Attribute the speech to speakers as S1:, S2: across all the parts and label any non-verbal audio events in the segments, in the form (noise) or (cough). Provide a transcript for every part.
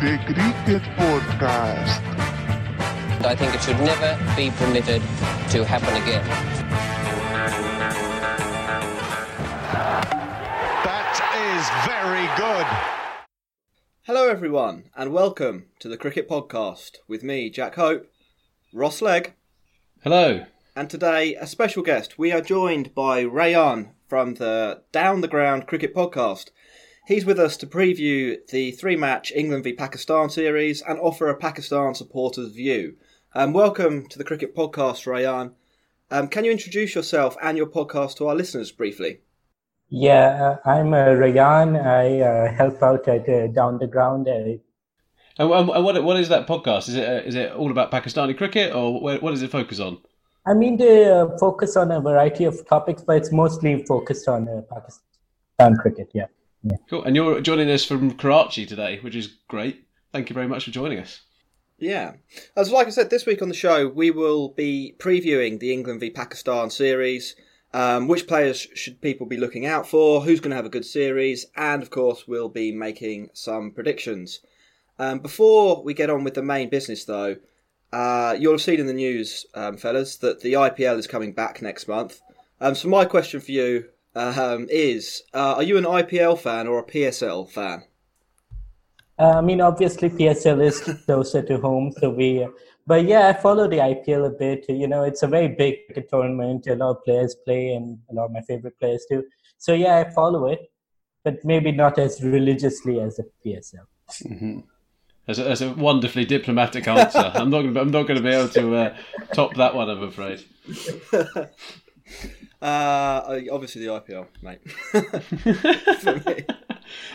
S1: The Cricket Podcast.
S2: I think it should never be permitted to happen again.
S3: That is very good.
S4: Hello, everyone, and welcome to the Cricket Podcast with me, Jack Hope, Ross Legg,
S5: Hello.
S4: and today a special guest. We are joined by Raiyan from the Down the Ground Cricket Podcast. He's with us to preview the three match England v Pakistan series and offer a Pakistan supporter's view. Um, welcome to the Cricket Podcast, Raiyan. Um, can you introduce yourself and your podcast to our listeners briefly?
S6: Yeah, uh, I'm uh, Raiyan. I uh, help out at uh, Down the Ground. Uh,
S5: And, and and what what is that podcast? Is it uh, is it all about Pakistani cricket, or what does it focus on?
S6: I mean, they uh, focus on a variety of topics, but it's mostly focused on uh, Pakistan cricket. Yeah.
S5: Cool. And you're joining us from Karachi today, which is great. Thank you very much for joining us.
S4: Yeah. As like I said, this week on the show, we will be previewing the England v Pakistan series. Um, which players should people be looking out for? Who's going to have a good series? And of course, we'll be making some predictions. Um, before we get on with the main business, though, uh, you'll have seen in the news, um, fellas, that the IPL is coming back next month. Um, so my question for you um, is: uh, Are you an IPL fan or a PSL fan?
S6: Uh, I mean, obviously, PSL is closer to home, so we. But yeah, I follow the IPL a bit. You know, it's a very big tournament. A lot of players play, and a lot of my favorite players do. So yeah, I follow it, but maybe not as religiously as the PSL.
S5: That's a, that's a wonderfully diplomatic answer. (laughs) I'm not gonna, I'm not going to be able to uh, top that one. I'm afraid. (laughs)
S4: Uh, obviously the IPL, mate. for (laughs) me.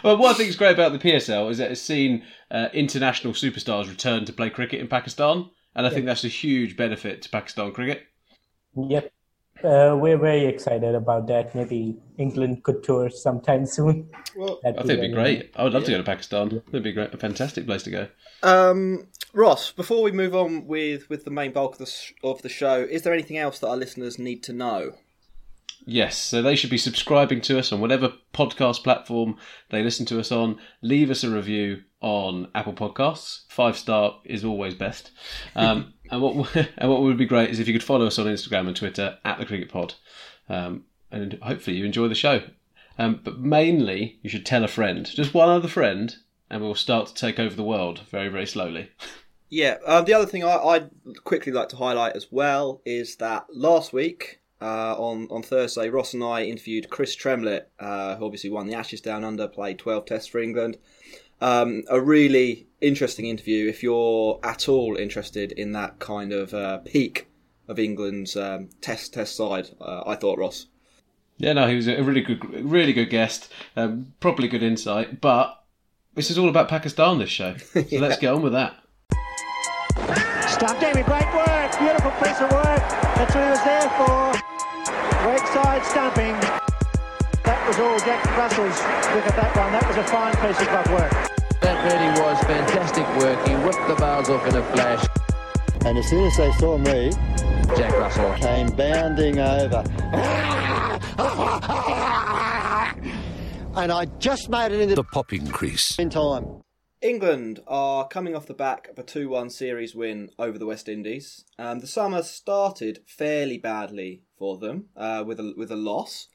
S5: Well, one thing that's great about the PSL is that it's seen uh, international superstars return to play cricket in Pakistan, and I think that's a huge benefit to Pakistan cricket.
S6: Yep. Uh, we're very excited about that. Maybe England could tour sometime soon.
S4: Well, (laughs)
S6: That'd
S5: I think it'd be
S6: very
S5: great. I would love to go to Pakistan. It'd be great, a fantastic place to go.
S4: Um, Ross, before we move on with, with the main bulk of the, sh- of the show, is there anything else that our listeners need to know?
S5: Yes, so they should be subscribing to us on whatever podcast platform they listen to us on. Leave us a review on Apple Podcasts. Five star is always best. Um, (laughs) and what (laughs) and what would be great is if you could follow us on Instagram and Twitter at the Cricket Pod, um, and hopefully you enjoy the show. Um, but mainly, you should tell a friend, just one other friend, and we'll start to take over the world very very slowly. (laughs)
S4: Yeah, um, the other thing I, I'd quickly like to highlight as well is that last week, uh, on, on Thursday, Ross and I interviewed Chris Tremlett, uh, who obviously won the Ashes Down Under, played 12 tests for England. Um, a really interesting interview if you're at all interested in that kind of uh, peak of England's um, test test side, uh, I thought, Ross.
S5: Yeah, no, he was a really good, really good guest. Um, properly good insight. But this is all about Pakistan. This show, (laughs) so let's get on with that.
S7: Stumped Amy, great work, beautiful piece of work. That's what he was there for. Leg side stumping. That was all Jack Russell's look at that one. That was a fine piece of glove work.
S2: That really was fantastic work. He whipped the bars off in a flash.
S8: And as soon as they saw me,
S2: Jack Russell.
S8: came bounding over. And I just made it into
S9: The popping crease.
S8: in time.
S4: England are coming off the back of a 2 1 series win over the West Indies. Um, the summer started fairly badly for them uh, with, a, with a loss,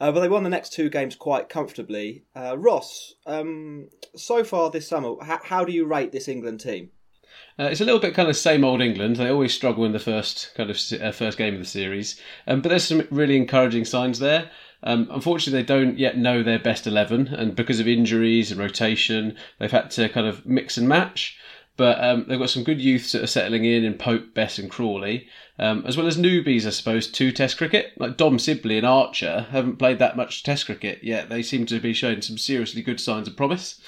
S4: uh, but they won the next two games quite comfortably. Uh, Ross, um, so far this summer, how, how do you rate this England team?
S5: Uh, it's a little bit kind of same old England. They always struggle in the first kind of uh, first game of the series, um, but there's some really encouraging signs there. Um, unfortunately, they don't yet know their best eleven, and because of injuries and rotation, they've had to kind of mix and match. But um, they've got some good youths that are settling in in Pope, Bess, and Crawley, um, as well as newbies, I suppose, to Test cricket. Like Dom Sibley and Archer haven't played that much Test cricket yet. They seem to be showing some seriously good signs of promise.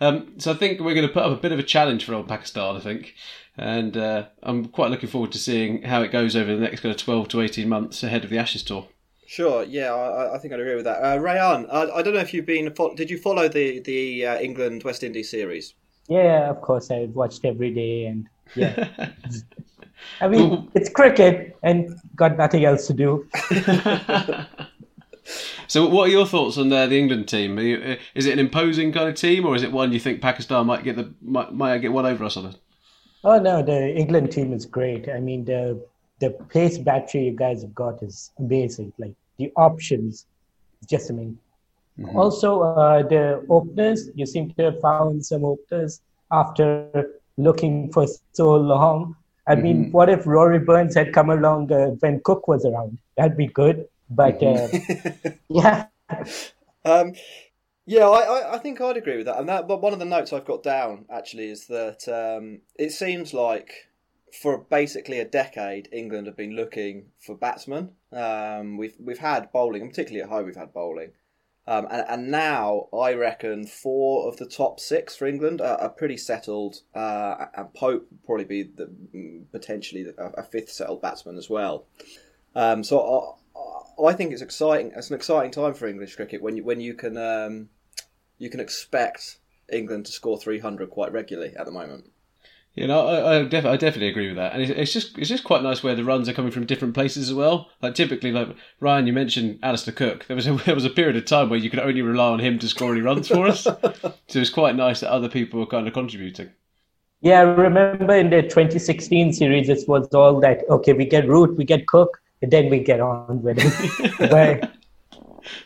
S5: Um, so I think we're going to put up a bit of a challenge for old Pakistan, I think. And uh, I'm quite looking forward to seeing how it goes over the next kind of 12 to 18 months ahead of the Ashes tour.
S4: Sure, yeah, I, I think I'd agree with that. Uh, Raiyan, I, I don't know if you've been. Did you follow the the uh, England West Indies series?
S6: Yeah, of course, I watched every day, and yeah. (laughs) I mean, it's cricket, and got nothing else to do. (laughs)
S5: So, what are your thoughts on uh, the England team? You, uh, is it an imposing kind of team, or is it one you think Pakistan might get the might, might get one over us on? It?
S6: Oh no, the England team is great. I mean, the the pace battery you guys have got is amazing. Like the options, just amazing. Mm-hmm. Also, uh, the openers, you seem to have found some openers after looking for so long. I mean, mm-hmm. what if Rory Burns had come along uh, when Cook was around? That'd be good. But mm-hmm. uh, (laughs) yeah. (laughs)
S4: Um, yeah, I, I think I'd agree with that. And that, but one of the notes I've got down actually is that um, it seems like for basically a decade, England have been looking for batsmen. Um, we've we've had bowling, particularly at home, we've had bowling. Um, and, and, now I reckon four of the top six for England are, are pretty settled, uh, and Pope would probably be the, potentially a, fifth settled batsman as well. Um, so I, I, think it's exciting. It's an exciting time for English cricket when you when you can um, you can expect England to score 300 quite regularly at the moment.
S5: You know, I, I, def- I definitely agree with that, and it's, it's, just it's just quite nice where the runs are coming from different places as well. Like typically, like Raiyan, you mentioned Alastair Cook. There was a, (laughs) there was a period of time where you could only rely on him to score any runs for us. (laughs) so it's quite nice that other people were kind of contributing.
S6: Yeah, I remember in the 2016 series, it was all that okay, we get Root, we get Cook, and then we get on with it. (laughs) but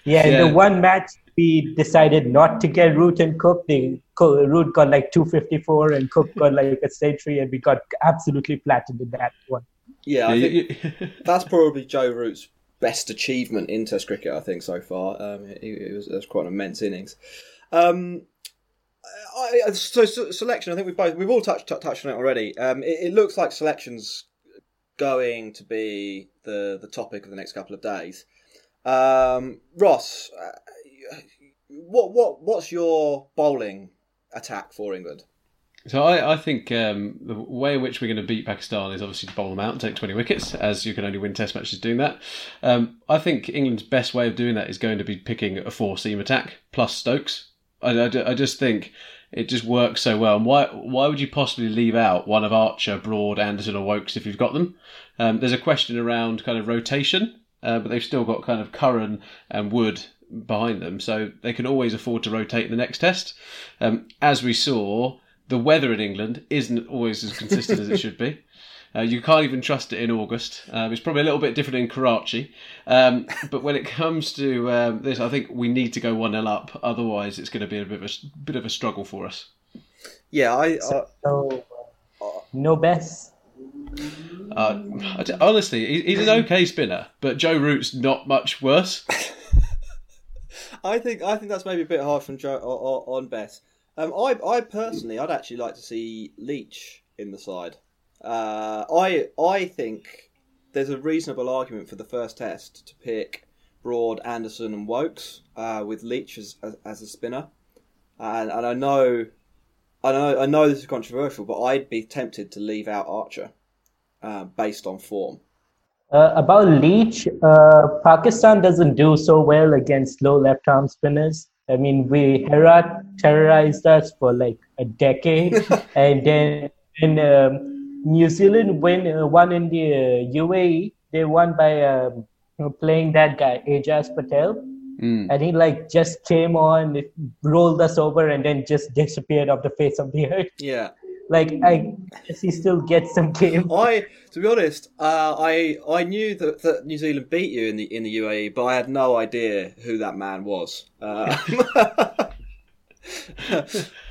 S6: yeah, yeah. the one match we decided not to get Root and Cook. The Root got like 254 and Cook got like a century, and we got absolutely flattened in that one.
S4: Yeah, I think (laughs) that's probably Joe Root's best achievement in Test cricket. I think so far. Um, it, it, was, it was quite an immense innings. Um, I, so, so, selection. I think we've both we've all touched touched on it already. Um, it, it, looks like selections going to be the the topic of the next couple of days. Um, Ross, uh, what what what's your bowling attack for England?
S5: So I, I think um, the way in which we're going to beat Pakistan is obviously to bowl them out and take 20 wickets, as you can only win Test matches doing that. Um, I think England's best way of doing that is going to be picking a four seam attack plus Stokes. I, I, I just think it just works so well. And why why would you possibly leave out one of Archer, Broad, Anderson, or Woakes if you've got them? Um, there's a question around kind of rotation, uh, but they've still got kind of Curran and Wood behind them, so they can always afford to rotate the next test. Um, as we saw, the weather in England isn't always as consistent as it should be. Uh, you can't even trust it in August. Um, it's probably a little bit different in Karachi. Um, but when it comes to um, this, I think we need to go 1 0 up. Otherwise, it's going to be a bit of a, bit of a struggle for us.
S4: Yeah, I. Uh,
S6: so, no best.
S5: Uh, honestly, he's an okay spinner, but Joe Root's not much worse.
S4: I think I think that's maybe a bit hard from Joe on, on Bess. Um, I I personally I'd actually like to see Leach in the side. Uh, I I think there's a reasonable argument for the first test to pick Broad, Anderson, and Woakes uh, with Leach as, as, as a spinner, and and I know. I know, I know this is controversial, but I'd be tempted to leave out Archer uh, based on form.
S6: Uh, about Leach, uh, Pakistan doesn't do so well against low left arm spinners. I mean, we Herath terrorized us for like a decade, (laughs) and then in um, New Zealand win uh, won in the uh, UAE. They won by um, playing that guy Ajaz Patel, mm. and he like just came on, rolled us over, and then just disappeared off the face of the (laughs) earth.
S4: Yeah,
S6: like I guess he still gets some game. (laughs)
S4: I, to be honest, uh, I I knew that, that New Zealand beat you in the in the UAE, but I had no idea who that man was. Uh, (laughs)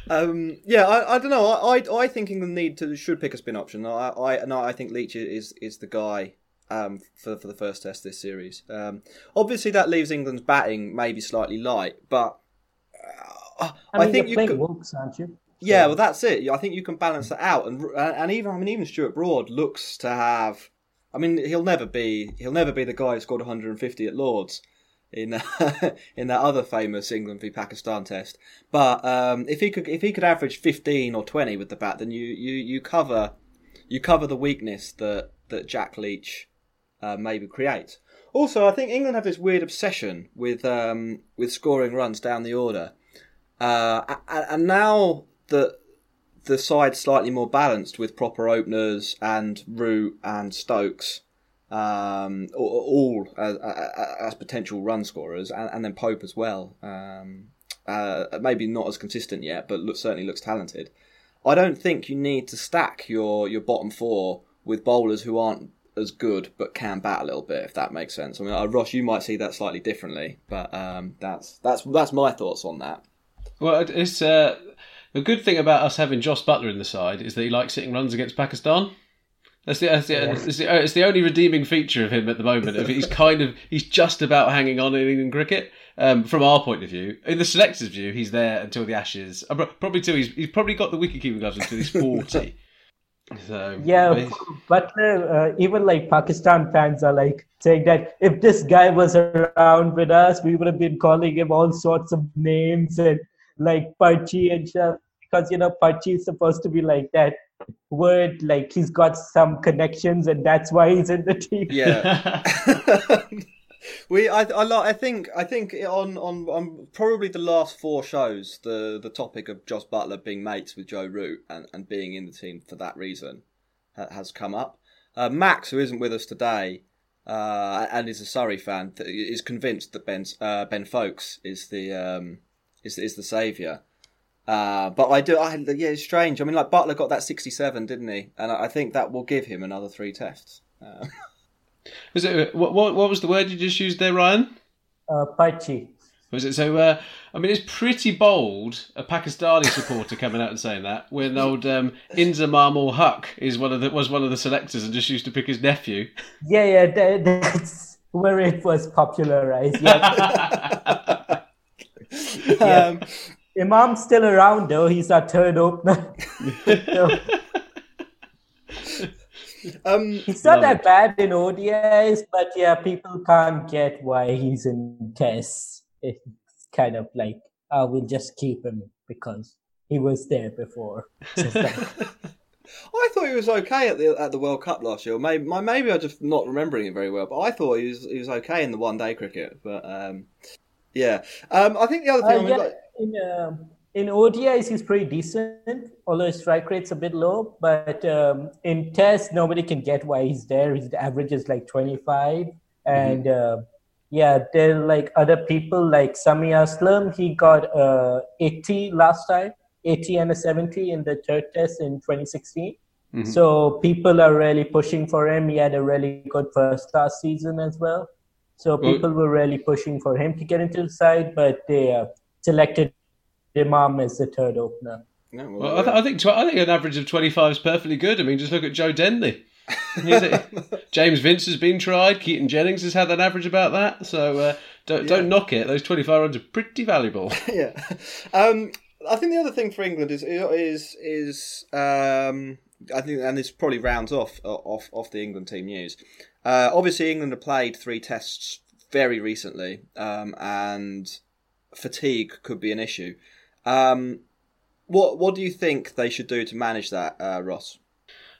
S4: um, yeah, I, I don't know. I, I, I think England need to should pick a spin option. I I no, I think Leach is is the guy um, for for the first test this series. Um, obviously, that leaves England's batting maybe slightly light, but uh, I,
S6: mean,
S4: think
S6: you
S4: could.
S6: Woakes, aren't you?
S4: Yeah, well, that's it. I think you can balance that out, and and even I mean even Stuart Broad looks to have. I mean, he'll never be he'll never be the guy who scored 150 at Lords in (laughs) in that other famous England v Pakistan test. But um, if he could if he could average 15 or 20 with the bat, then you you, you cover you cover the weakness that that Jack Leach uh, maybe creates. Also, I think England have this weird obsession with um, with scoring runs down the order, uh, and now that the side's slightly more balanced with proper openers and Root and Stokes, um, all, as, as, potential run scorers, and, and then Pope as well. Um, uh, maybe not as consistent yet, but look, certainly looks talented. I don't think you need to stack your your bottom four with bowlers who aren't as good but can bat a little bit, if that makes sense. I mean, uh, Ross, you might see that slightly differently, but um, that's that's that's my thoughts on that.
S5: Well, it's uh, the good thing about us having Jos Buttler in the side is that he likes hitting runs against Pakistan. That's the, that's the, yeah. it's, the, it's the only redeeming feature of him at the moment. he's kind of he's just about hanging on in England cricket um, from our point of view. In the selectors' view, he's there until the Ashes. Uh, probably till he's he's probably got the wicket keeping gloves until he's forty. (laughs) So
S6: yeah, but uh, even like Pakistan fans are like saying that if this guy was around with us, we would have been calling him all sorts of names and like Parchi and stuff because you know Parchi is supposed to be like that word like he's got some connections and that's why he's in the team.
S4: Yeah. (laughs) (laughs) we I I, I think I think on, on on probably the last four shows the the topic of Jos Buttler being mates with Joe Root and, and being in the team for that reason has come up. Uh, Max, who isn't with us today, uh, and is a Surrey fan, is convinced that Ben uh, Ben Foakes is the um, is is the saviour. Uh, but I do, I, yeah, it's strange. I mean, like Buttler got that 67, didn't he? And I think that will give him another three tests. Uh. (laughs)
S5: Was it what, what? What was the word you just used there, Raiyan?
S6: Uh, Parchi.
S5: Was it so? Uh, I mean, it's pretty bold. A Pakistani supporter coming out and saying that when old um, Inzamam ul Haq is one of the was one of the selectors and just used to pick his nephew.
S6: Yeah, yeah, that, that's where it was popularized. Yeah. (laughs) (laughs) Um, Imam's still around though. He's our third opener. (laughs) um, he's not that it. bad in ODIs, but yeah, people can't get why he's in tests. It's kind of like, oh, we'll just keep him because he was there before. (laughs)
S4: I thought he was okay at the at the World Cup last year. Maybe maybe I'm just not remembering it very well. But I thought he was he was okay in the one day cricket. But um, yeah, um, I think the other thing.
S6: Uh, yeah, like... in uh, in ODIs he's pretty decent, although his strike rate's a bit low. But um, in Test, nobody can get why he's there. His average is like 25, mm-hmm. and uh, yeah, there like other people like Sami Aslam. He got uh, 80 last time, 80 and a 70 in the third test in 2016. Mm-hmm. So people are really pushing for him. He had a really good first class season as well. So people were really pushing for him to get into the side, but they uh, selected Imam as the third opener.
S5: well, well I, th- I, think tw- I think an average of twenty five is perfectly good. I mean, just look at Joe Denly. (laughs) James Vince has been tried. Keaton Jennings has had an average about that. So uh, don't yeah. don't knock it. Those twenty five runs are pretty valuable. (laughs)
S4: yeah. Um, I think the other thing for England is is is um, I think, and this probably rounds off off off the England team news. Uh, obviously, England have played three tests very recently, um, and fatigue could be an issue. Um, what what do you think they should do to manage that, uh, Ross?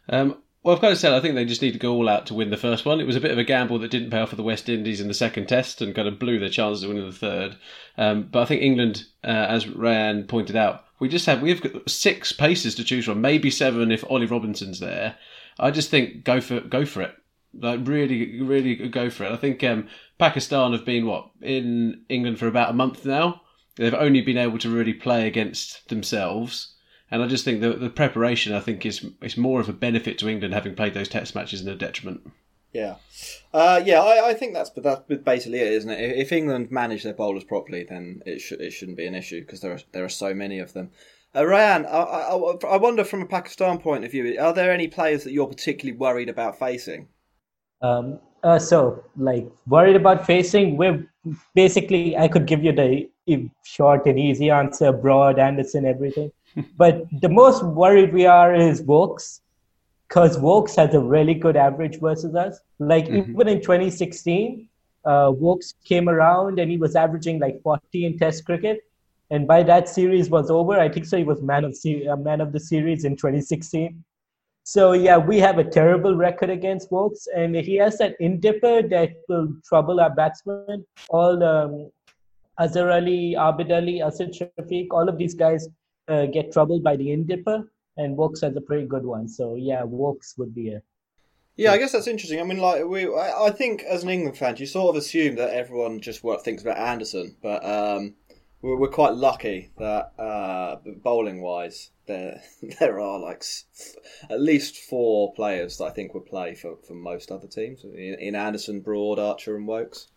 S5: Um, well, I've got to say, I think they just need to go all out to win the first one. It was a bit of a gamble that didn't pay off for the West Indies in the second test and kind of blew their chances of winning the third. Um, but I think England, uh, as Raiyan pointed out, we just have we've got six paces to choose from, maybe seven if Ollie Robinson's there. I just think go for go for it. Like really, really go for it. I think um, Pakistan have been what in England for about a month now. They've only been able to really play against themselves, and I just think the the preparation I think is is more of a benefit to England having played those Test matches than a detriment.
S4: Yeah, uh, yeah, I, I think that's that's basically it, isn't it? If England manage their bowlers properly, then it should it shouldn't be an issue because there are there are so many of them. Uh, Raiyan, I, I, I wonder from a Pakistan point of view, are there any players that you're particularly worried about facing?
S6: Um, uh, so, like, worried about facing, we're basically, I could give you the short and easy answer, Broad, Anderson, everything. (laughs) but the most worried we are is Woakes, because Woakes has a really good average versus us. Like, mm-hmm. even in 2016, uh, Woakes came around and he was averaging like 40 in Test cricket. And by that series was over, I think so. He was man of se- uh, man of the series in 2016. So yeah, we have a terrible record against Woakes, and he has that indipper that will trouble our batsmen. All um, Azhar Ali, Abid Ali, Asad Shafiq, all of these guys uh, get troubled by the indipper, and Woakes has a pretty good one. So yeah, Woakes would be a.
S4: Yeah, I guess that's interesting. I mean, like we, I, I think as an England fan, you sort of assume that everyone just what thinks about Anderson, but um, we're, we're quite lucky that uh, bowling wise, there (laughs) there are like at least four players that I think would play for, for most other teams in, in Anderson, Broad, Archer, and Woakes.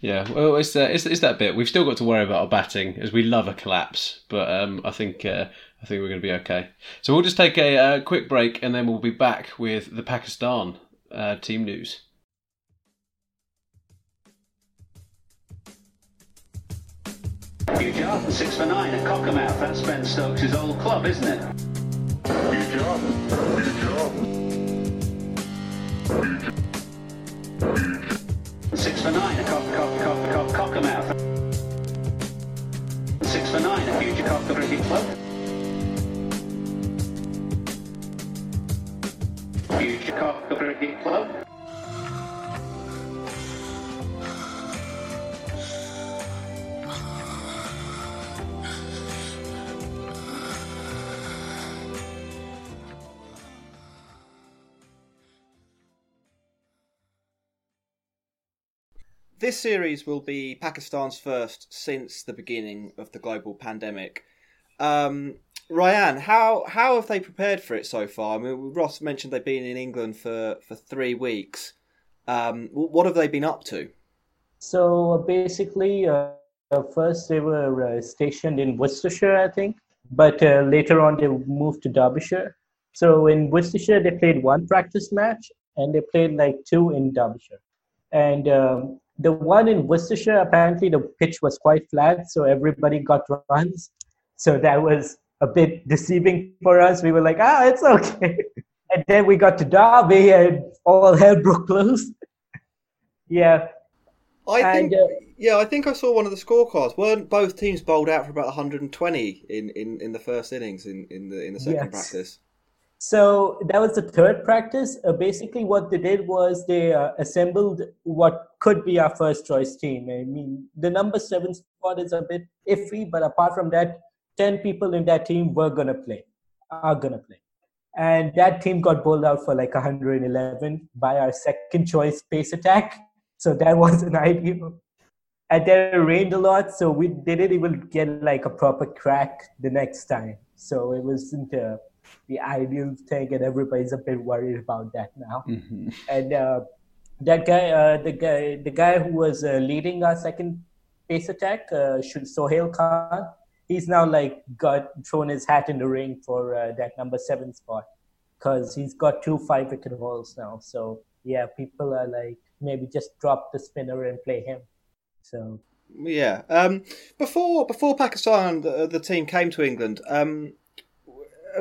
S5: Yeah, well, it's, uh, it's it's that bit. We've still got to worry about our batting, as we love a collapse. But um, I think uh, I think we're going to be okay. So we'll just take a uh, quick break, and then we'll be back with the Pakistan uh, team news.
S9: Hugh Jarman, six for nine at Cockermouth. That's Ben Stokes' old club, isn't it?
S1: Hugh Jarman. Hugh Jarman.
S9: Six for nine at Cock, Cock, Cock, Cock, Cockermouth. Six for nine at Hugh Cocker Cricket Club. Hugh Cocker Cricket Club.
S4: This series will be Pakistan's first since the beginning of the global pandemic. Um, Raiyan, how how have they prepared for it so far? I mean, Ross mentioned they've been in England for, for three weeks. Um, what have they been up to?
S6: So basically, uh, uh, first they were uh, stationed in Worcestershire, I think, but uh, later on they moved to Derbyshire. So in Worcestershire, they played one practice match and they played like two in Derbyshire. And um, the one in Worcestershire, apparently the pitch was quite flat, so everybody got runs. So that was a bit deceiving for us. We were like, ah, it's okay. (laughs) and then we got to Derby and all hell broke loose. (laughs) yeah,
S4: I think,
S6: And, uh,
S4: yeah, I think I saw one of the scorecards. weren't both teams bowled out for about 120 in, in, in the first innings in, in the in the second
S6: Yes.
S4: practice?
S6: So that was the third practice. Uh, basically, what they did was they uh, assembled what could be our first choice team. I mean, the number seven spot is a bit iffy, but apart from that, 10 people in that team were going to play, are going to play. And that team got bowled out for like 111 by our second choice pace attack. So that (laughs) was an ideal. And then it rained a lot, so we didn't even get like a proper crack the next time. So it wasn't uh, the ideal thing, and everybody's a bit worried about that now. And uh, that guy, uh, the guy, the guy who was uh, leading our second pace attack, uh, Sohail Khan, he's now like got thrown his hat in the ring for uh, that number seven spot because he's got two five wicket hauls now. So yeah, people are like maybe just drop the spinner and play him. So
S4: Yeah. Um, before before Pakistan, the, the team came to England. Um,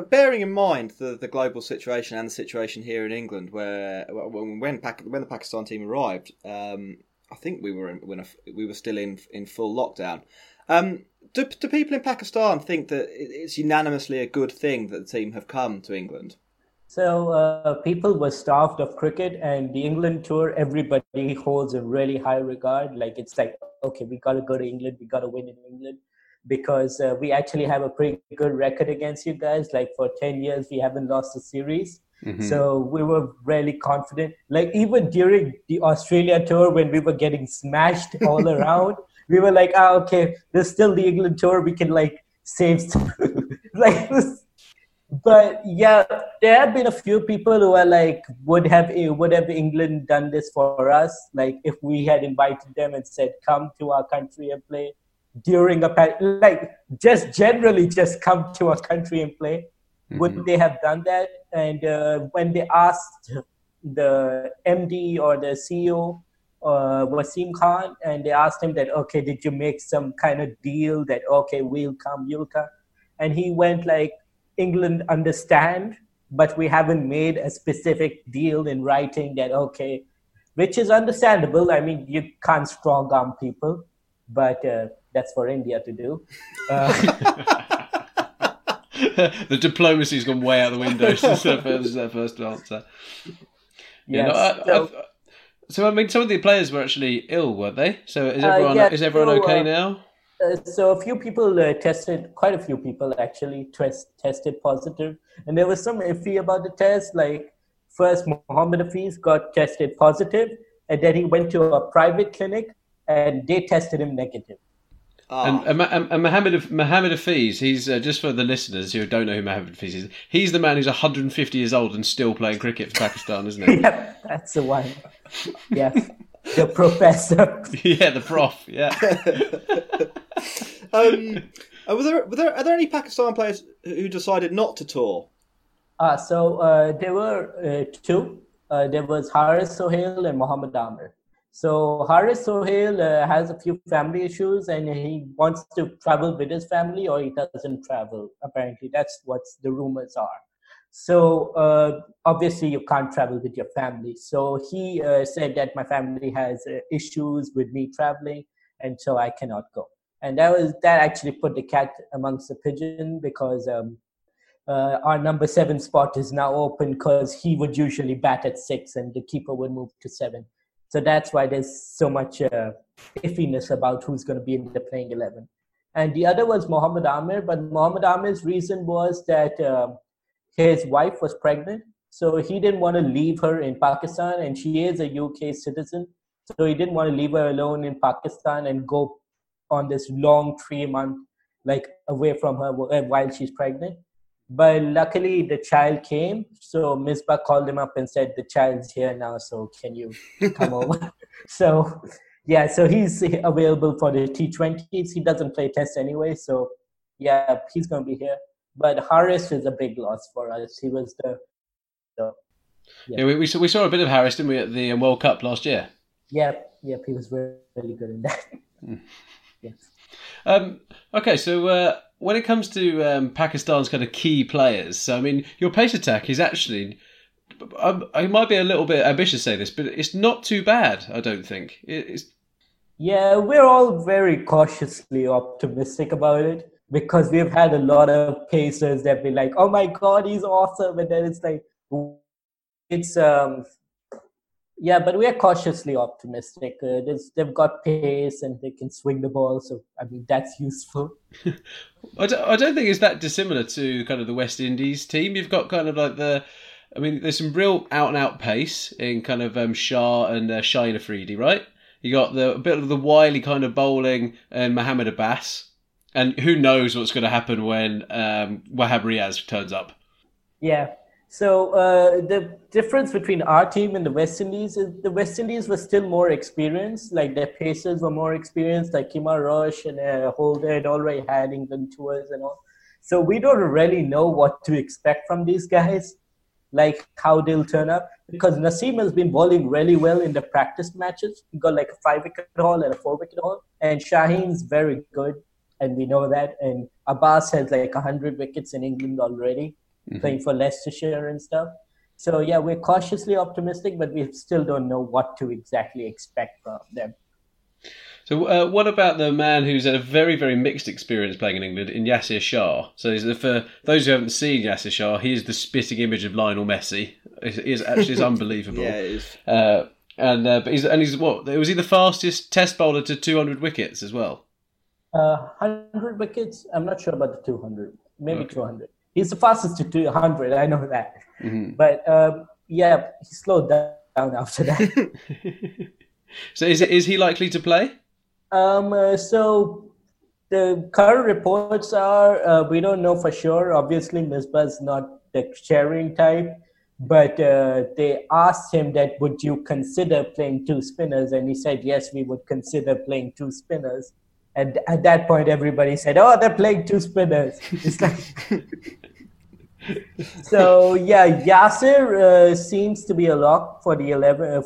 S4: bearing in mind the, the global situation and the situation here in England, where when when, when the Pakistan team arrived, um, I think we were in, when we were still in in full lockdown. Um, do, do people in Pakistan think that it's unanimously a good thing that the team have come to England?
S6: So uh, people were starved of cricket, and the England tour, everybody holds a really high regard. Like it's like, okay, we got to go to England, we got to win in England, because uh, we actually have a pretty good record against you guys. Like for ten years, we haven't lost a series. So we were really confident. Like even during the Australia tour, when we were getting smashed all (laughs) around, we were like, ah, okay, there's still the England tour. We can like save. (laughs) like but yeah, there have been a few people who are like, would have would have England done this for us? Like if we had invited them and said, come to our country and play during a like just generally just come to our country and play. Would they have done that? And uh, when they asked the MD or the CEO, uh, Wasim Khan, and they asked him that, okay, did you make some kind of deal that okay, we'll come, you'll come, and he went like, England understand, but we haven't made a specific deal in writing that okay, which is understandable. I mean, you can't strong arm people, but uh, that's for India to do. Uh, (laughs)
S5: the diplomacy's gone way out the window (laughs) since their first, their first answer. Yeah,
S6: Yes,
S5: no, I-
S6: so-
S5: I- so I mean, some of the players were actually ill, weren't they? So is
S6: Uh,
S5: everyone
S6: yeah,
S5: is everyone
S6: so,
S5: okay
S6: uh,
S5: now?
S6: Uh, so a few people uh, tested, quite a few people actually test, tested positive, and there was some iffy about the test. Like first Mohammed Hafeez got tested positive, and then he went to a private clinic and they tested him negative.
S5: And, and, and, and Mohammed Mohammed Hafeez, he's uh, just for the listeners who don't know who Mohammed Hafeez is. He's the man who's 150 years old and still playing cricket for Pakistan, isn't he? (laughs)
S6: yep, that's the one. Yes, the professor. (laughs)
S5: yeah, the prof. Yeah. (laughs)
S4: um, uh, were there, were there are there any Pakistan players who decided not to tour?
S6: Uh, so uh, there were uh, two. Uh, there was Haris Sohail and Mohammed Amir. So Haris Sohail uh, has a few family issues and he wants to travel with his family or he doesn't travel. Apparently, that's what the rumors are. So uh, obviously, you can't travel with your family. So he uh, said that my family has uh, issues with me traveling, and so I cannot go. And that was that actually put the cat amongst the pigeon because um, uh, our number seven spot is now open because he would usually bat at six and the keeper would move to seven. So that's why there's so much uh, iffiness about who's going to be in the playing 11. And the other was Mohammed Amir, but Mohammed Amir's reason was that um, his wife was pregnant. So he didn't want to leave her in Pakistan, and she is a UK citizen. So he didn't want to leave her alone in Pakistan and go on this long three month, like away from her while she's pregnant. But luckily, the child came. So Misbah called him up and said, The child's here now, so can you come (laughs) over? (laughs) So, yeah, so he's available for the T20s. He doesn't play Test anyway. So, yeah, he's going to be here. But Haris is a big loss for us. He was the. the
S5: yeah, yeah we, we, saw, we saw a bit of Haris, didn't we, at the World Cup last year?
S6: Yep, yep, he was really, really good in that. Mm. (laughs) yes.
S5: Um, okay, so uh, when it comes to um, Pakistan's kind of key players, so I mean, your pace attack is actually. Um, I might be a little bit ambitious say this, but it's not too bad. I don't think it's.
S6: Yeah, we're all very cautiously optimistic about it because we've had a lot of pacers that be like, "Oh my god, he's awesome," and then it's like, it's um yeah, but we are cautiously optimistic. Uh, they've got pace and they can swing the ball, so I mean that's (laughs) useful. (laughs)
S5: I, don't, I don't think it's that dissimilar to kind of the West Indies team. You've got kind of like the, I mean, there's some real out and out pace in kind of um, Shah and uh, Shaheen Afridi, right? You got the a bit of the wily kind of bowling and Mohammed Abbas, and who knows what's going to happen when um, Wahab Riaz turns up.
S6: Yeah, so uh, the difference between our team and the West Indies is the West Indies were still more experienced. Like their pacers were more experienced. Like Kemar Roach and uh, Holder had already had England tours and all. So we don't really know what to expect from these guys, like how they'll turn up. Because Naseem has been bowling really well in the practice matches. He got like a five wicket haul and a four wicket haul. And Shaheen's very good, and we know that. And Abbas has like hundred wickets in England already mm-hmm. playing for Leicestershire and stuff. So yeah, we're cautiously optimistic, but we still don't know what to exactly expect from them.
S5: So, uh, what about the man who's had a very, very mixed experience playing in England in Yasir Shah? So, for those who haven't seen Yasir Shah, he is the spitting image of Lionel Messi. It is actually it's (laughs) unbelievable.
S4: yeah, it is.
S5: Uh, and uh, but he's and he's what was he the fastest Test bowler to 200 wickets as well?
S6: Uh, 100 wickets. I'm not sure about the 200. Maybe okay. 200. He's the fastest to 200. I know that. Mm-hmm. But um, yeah, he slowed down after that. (laughs)
S5: so is is he likely to play?
S6: Um. Uh, so the current reports are uh, we don't know for sure. Obviously, Misbah's not the sharing type, but uh, they asked him that would you consider playing two spinners, and he said yes, we would consider playing two spinners. And at that point, everybody said, "Oh, they're playing two spinners." It's like (laughs) so yeah, Yasir uh, seems to be a lock for the eleven uh,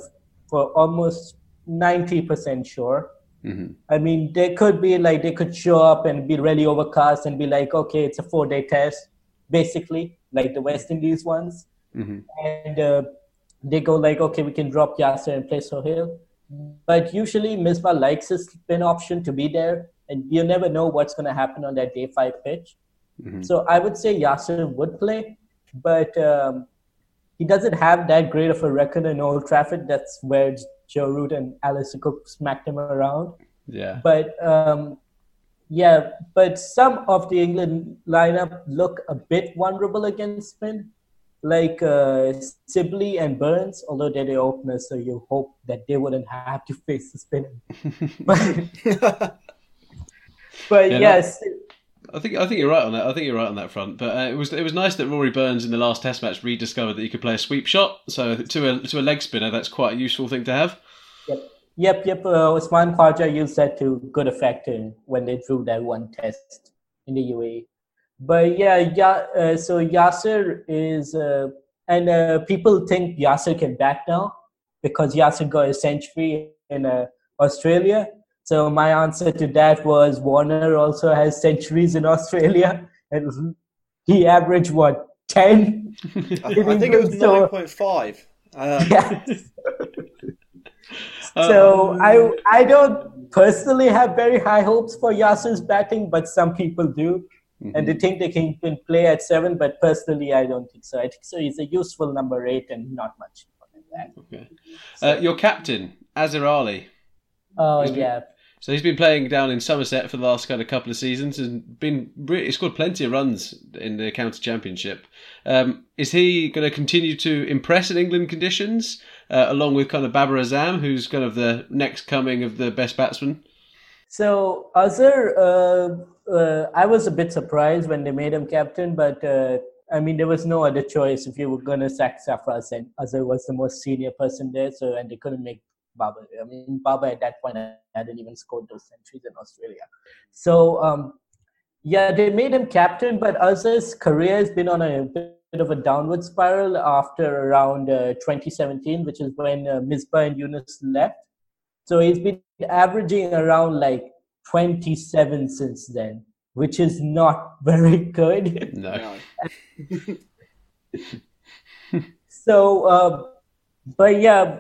S6: for almost ninety percent sure. Mm-hmm. I mean, they could be like they could show up and be really overcast and be like, okay, it's a four day test, basically, like the West Indies ones, mm-hmm. and uh, they go like, okay, we can drop Yasir and play Sohail. But usually, Misbah likes his spin option to be there, and you never know what's going to happen on that day five pitch. Mm-hmm. So I would say Yasir would play, but um, he doesn't have that great of a record in Old Trafford. That's where Joe Root and Alastair Cook smacked him around.
S5: Yeah.
S6: But um, yeah, but some of the England lineup look a bit vulnerable against spin. like uh, Sibley and Burns, although they're the openers, so you hope that they wouldn't have to face the spin. but (laughs) (laughs) but
S5: Yeah,
S6: yes,
S5: I think I think you're right on that. I think you're right on that front. But uh, it was it was nice that Rory Burns in the last Test match rediscovered that he could play a sweep shot. So to a to a leg spinner, that's quite a useful thing to have.
S6: Yep, yep, yep. Uh, Usman Khawaja used that to good effect when they drew that one test in the UAE. But yeah, yeah. Uh, so Yasir is, uh, and uh, people think Yasir can bat now because Yasir got a century in uh, Australia. So my answer to that was Warner also has centuries in Australia, and he averaged what ten.
S4: I, (laughs) I think it was nine point five. (laughs) Um,
S6: Yeah. so I I don't personally have very high hopes for Yasir's batting, but some people do, and they think they can, can play at seven. But personally, I don't think so. I think so. He's a useful number eight and not much more than that.
S5: Okay. Uh, your captain, Azhar Ali.
S6: Oh
S5: He's been-
S6: yeah,
S5: So he's been playing down in Somerset for the last kind of couple of seasons and been really scored plenty of runs in the county championship. Um, is he going to continue to impress in England conditions, uh, along with kind of Babar Azam, who's kind of the next coming of the best batsman?
S6: So Azhar, uh, uh, I was a bit surprised when they made him captain, but uh, I mean there was no other choice if you were going to sack Sarfraz, and Azhar was the most senior person there, so and they couldn't make Babar. I mean Babar at that point I hadn't even scored those centuries in Australia. So um, yeah, they made him captain, but Azhar's career has been on a bit of a downward spiral after around uh, 2017, which is when uh, Misbah and Younis left. So he's been averaging around like 27 since then, which is not (laughs) very good.
S5: No. (laughs)
S6: so, uh, but yeah,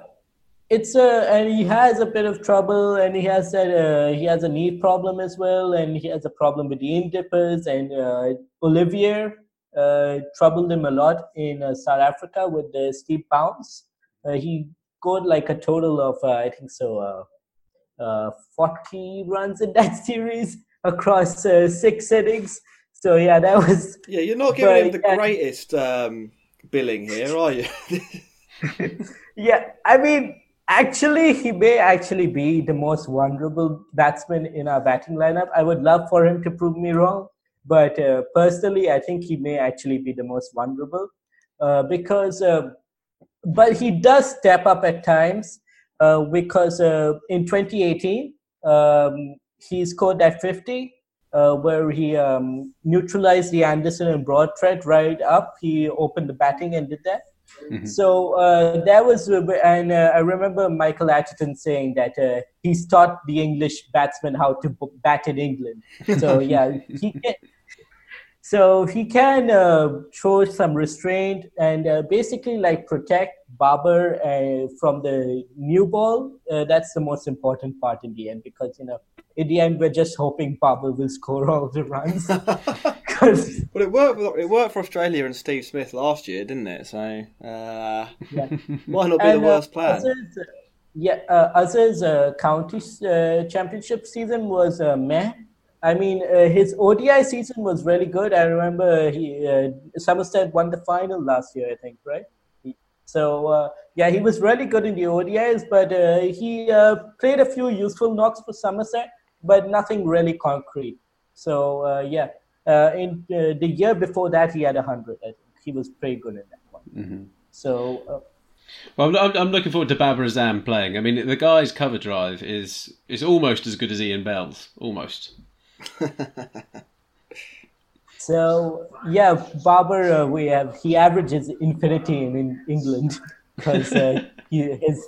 S6: it's a and he has a bit of trouble, and he has that uh, he has a knee problem as well, and he has a problem with the dippers, and uh, Olivier uh, troubled him a lot in uh, South Africa with the steep bounce. Uh, he scored like a total of uh, I think so. Uh, uh, 40 runs in that (laughs) series across uh, six innings. So yeah, that was
S4: Yeah, you're not giving him the
S6: yeah.
S4: greatest um, billing here, are you? (laughs) (laughs)
S6: yeah. I mean, actually, he may actually be the most vulnerable batsman in our batting lineup. I would love for him to prove me wrong, but uh, personally, I think he may actually be the most vulnerable uh, because, uh, but he does step up at times uh, because uh, in 2018 um, he scored that 50 uh, where he um, neutralized the Anderson and Broad threat right up. He opened the batting and did that. So uh, that was, and uh, I remember Michael Atherton saying that uh, he's taught the English batsman how to b- bat in England. So (laughs) yeah, he can, so he can uh, show some restraint and uh, basically like protect Babar uh, from the new ball. Uh, that's the most important part in the end because you know in the end we're just hoping Babar will score all the runs. (laughs) 'Cause-
S4: Well, it worked. for- It worked for Australia and Steve Smith last year, didn't it? So uh,
S6: Yeah. (laughs)
S4: might not be
S6: And,
S4: the
S6: uh,
S4: worst plan.
S6: Azhar's, uh, yeah, uh, Azhar's uh, county uh, championship season was uh, meh. I mean, uh, his ODI season was really good. I remember he uh, Somerset won the final last year, I think, right? So uh, yeah, he was really good in the ODIs, but uh, he uh, played a few useful knocks for Somerset, but nothing really concrete. So uh, yeah, uh, in uh, the year before that, he had a hundred. I think he was pretty good in that one. So. Uh,
S5: Well, I'm, I'm- I'm looking forward to Babar Azam playing. I mean, the guy's cover drive is is almost as good as Ian Bell's, almost. (laughs)
S6: So yeah, Babar, uh, we have he averages infinity in, in England (laughs) because uh, he his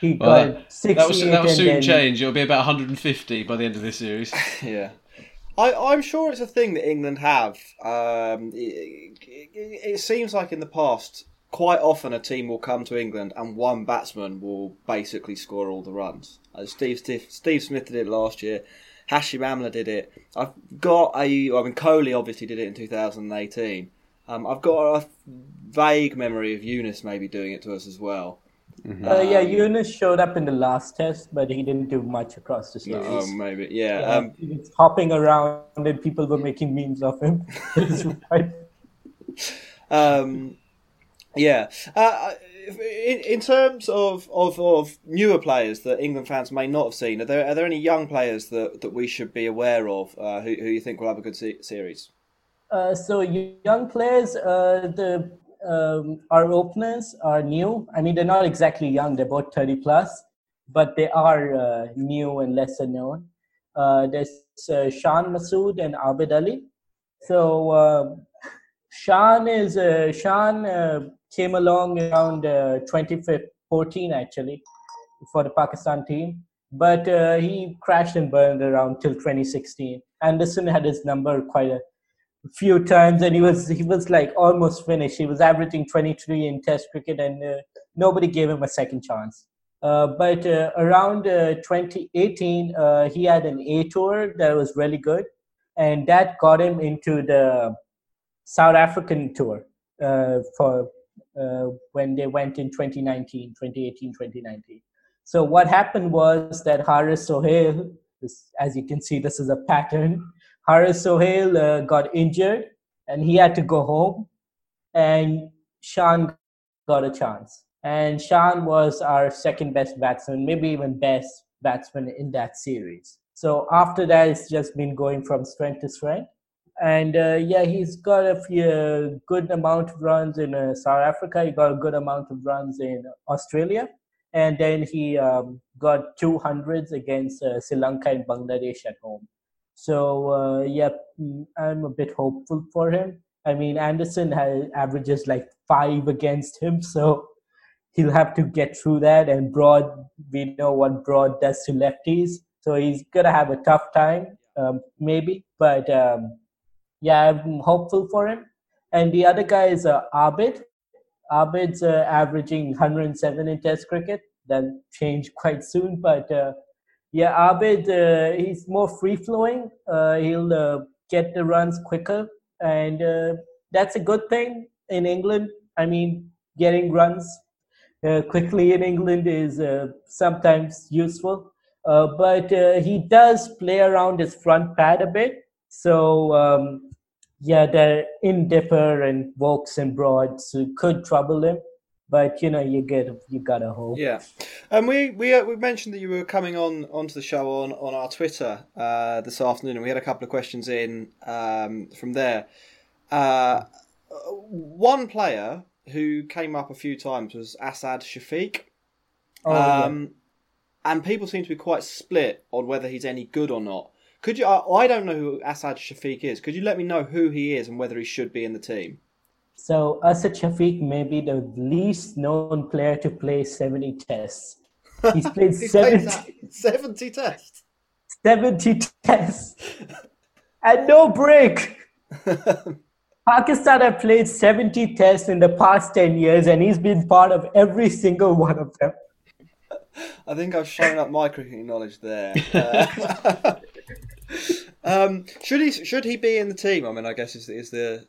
S6: he got
S5: Well, that,
S6: sixty
S5: that will that will soon
S6: then-
S5: change. It'll be about 150 by the end of this series. (laughs)
S4: Yeah. I, I'm sure it's a thing that England have. Um, it, it, it seems like in the past, quite often a team will come to England and one batsman will basically score all the runs. Uh, Steve, Steve Steve Smith did it last year. Hashim Amla did it. I've got a. I mean, Kohli obviously did it in 2018. Um, I've got a vague memory of Younis maybe doing it to us as well.
S6: Uh, yeah, Younis showed up in the last test, but he didn't do much across the series.
S4: Oh, maybe, yeah.
S6: Yeah,
S4: Um,
S6: he was hopping around and people were making memes of him. (laughs) Right.
S4: Um, yeah. Uh, in, in terms of, of, of newer players that England fans may not have seen, are there are there any young players that, that we should be aware of uh, who, who you think will have a good se- series?
S6: Uh, so young players, uh, the um, our openers are new. I mean, they're not exactly young; they're both thirty plus, but they are uh, new and lesser known. Uh, there's uh, Shan Masood and Abid Ali. So um, Shan is uh, Shan came along around 2014 actually for the Pakistan team, but he crashed and burned around till 2016. Anderson had his number quite a few times and he was he was like almost finished. He was averaging 23 in test cricket and uh, nobody gave him a second chance. Uh, but uh, around uh, 2018 uh, he had an a tour that was really good and that got him into the south african tour uh, for when they went in 2019 2018 2019 so what happened was that haris sohail as you can see this is a pattern Haris Sohail uh, got injured and he had to go home, and Shan got a chance. And Shan was our second best batsman, maybe even best batsman in that series. So after that, it's just been going from strength to strength. And uh, yeah, he's got a few, good amount of runs in uh, South Africa. He got a good amount of runs in Australia. And then he um, got two hundreds against uh, Sri Lanka and Bangladesh at home. So uh, yeah, mm, I'm a bit hopeful for him. I mean, Anderson has averages like five against him, (laughs) so he'll have to get through that. And Broad, we know what Broad does to lefties, so he's gonna have a tough time, um, maybe. But um, yeah, I'm hopeful for him. And the other guy is uh, Abid. Abid's uh, averaging 107 in Test cricket. That'll change quite soon, but uh, yeah, Abid, uh, he's more free flowing. Uh, he'll uh, get the runs quicker, and uh, that's a good thing in England. I mean, getting runs uh, quickly in England is uh, sometimes useful, but he does play around his front pad a bit. So, um, yeah, the in dipper and Woakes and Broads could trouble him but you know you get you got a hope.
S4: Yeah, and we we uh, we mentioned that you were coming on onto the show on on our Twitter uh, this afternoon, and we had a couple of questions in um, from there. Uh, one player who came up a few times was Asad Shafiq. Oh, um, yeah. And people seem to be quite split on whether he's any good or not. Could you? I, I don't know who Asad Shafiq is. Could you let me know who he is and whether he should be in the team?
S6: So Asad Shafiq may be the least known player to play 70 tests. He's (laughs) played 70,
S4: 70 tests.
S6: 70 tests. and no break. (laughs) Pakistan have played 70 tests in the past 10 years and he's been part of every single one of them.
S4: I think I've shown up my cricket knowledge there. (laughs) Uh, um, should he should he be in the team? I mean, I guess is is the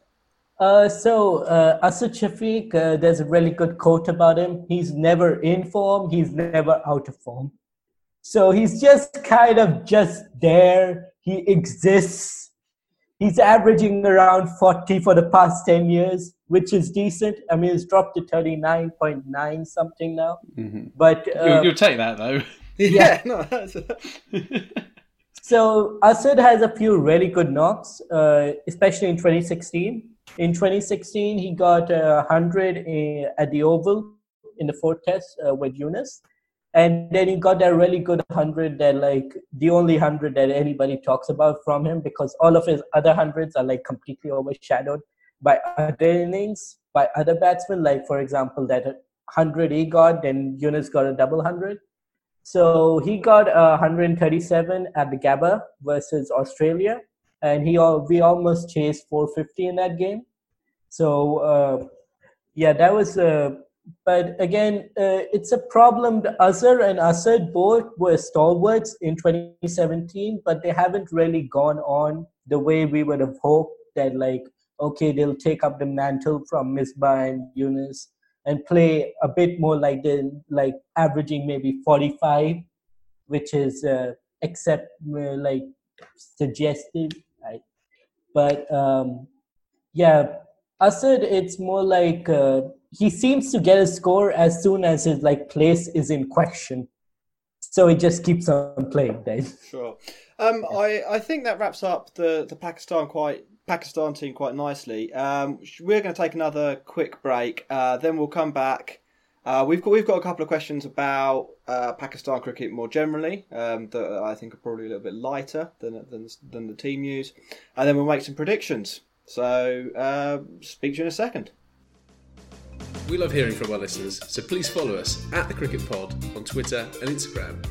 S6: uh, so uh, Asad Shafiq, uh, there's a really good quote about him. He's never in form. He's never out of form. So he's just kind of just there. He exists. He's averaging around 40 for the past 10 years, which is decent. I mean, it's dropped to 39.9 something now. Mm-hmm. But
S5: uh, you'll, you'll, take that though. (laughs)
S4: yeah. no,
S6: so Asad has a few really good knocks, uh, especially in 2016 in 2016, he got uh, 100 in, at the Oval in the fourth test uh, with Younis. And then he got that really good 100 that, like, the only 100 that anybody talks about from him because all of his other hundreds are, like, completely overshadowed by other innings, by other batsmen. Like, for example, that 100 he got, then Younis got a double 100. So he got uh, 137 at the Gabba versus Australia and he we almost chased 450 in that game. So uh, yeah, that was. Uh, but again, uh, it's a problem. The Azhar and Asad both were stalwarts in 2017, but they haven't really gone on the way we would have hoped. That like, okay, they'll take up the mantle from Misbah and Younis and play a bit more like the like averaging maybe 45, which is uh, except uh, like suggested but um, yeah, Asad, it's more like uh, he seems to get a score as soon as his like place is in question. So he just keeps on playing. Then.
S4: Sure. Um, I, I think that wraps up the, the Pakistan quite Pakistan team quite nicely. Um, we're going to take another quick break. Uh, then we'll come back. Uh, we've got we've got a couple of questions about uh, Pakistan cricket more generally um, that I think are probably a little bit lighter than than, than the team news, and then we'll make some predictions. So uh, speak to you in a second.
S5: We love hearing from our listeners, so please follow us at the Cricket Pod on Twitter and Instagram.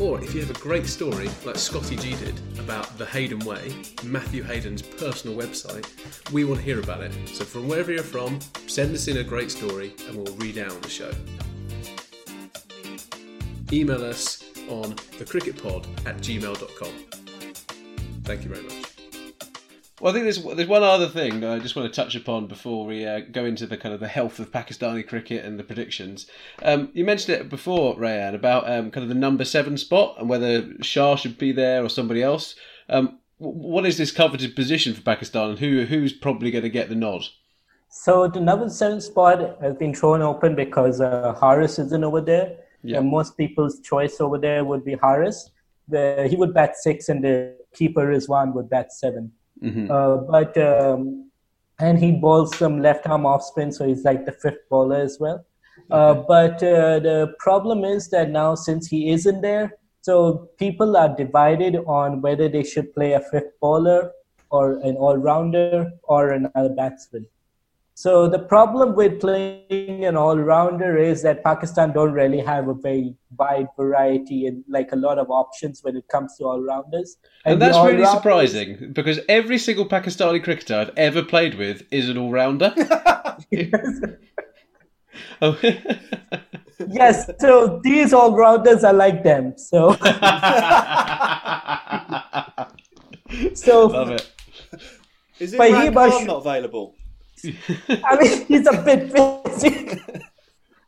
S5: Or if you have a great story, like Scotty G did, about the Hayden Way, Matthew Hayden's personal website, we want to hear about it. So from wherever you're from, send us in a great story and we'll read out on the show. Email us on thecricketpod at gmail.com. Thank you very much. Well, I think there's there's one other thing that I just want to touch upon before we uh, go into the kind of the health of Pakistani cricket and the predictions. Um, you mentioned it before, Raiyan, about um, kind of the number seven spot and whether Shah should be there or somebody else. Um, what is this coveted position for Pakistan, and who who's probably going to get the nod?
S6: So the number seven spot has been thrown open because uh, Haris isn't over there.
S5: Yeah.
S6: And most people's choice over there would be Haris. The, he would bat six, and the keeper Rizwan would bat 7
S5: Mhm.
S6: Uh, but um, and he bowls some left arm off spin, so he's like the fifth bowler as well. Uh, but uh, the problem is that now since he isn't there, so people are divided on whether they should play a fifth bowler or an all rounder or another batsman. So the problem with playing an all-rounder is that Pakistan don't really have a very wide variety and like a lot of options when it comes to all-rounders.
S5: And
S6: the
S5: that's really
S6: all-rounders-
S5: surprising because every single Pakistani cricketer I've ever played with is an all rounder. Oh. (laughs) (laughs)
S6: yes, so these all-rounders are like them. So, (laughs) so
S5: Love it.
S4: Is
S6: But he
S4: Imran Khan not available? (laughs)
S6: I mean, he's a bit busy.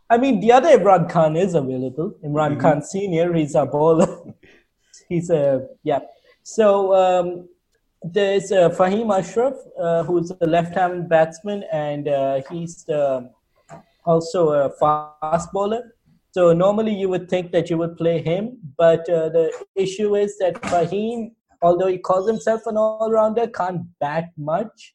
S6: I mean, the other Imran Khan is available. Imran Khan Senior, he's a bowler. (laughs) he's a yeah. So um, there's uh, Fahim Ashraf, uh, who's a left-hand batsman, and uh, he's um also a fast bowler. So normally you would think that you would play him, but uh, the issue is that Fahim, although he calls himself an all-rounder, can't bat much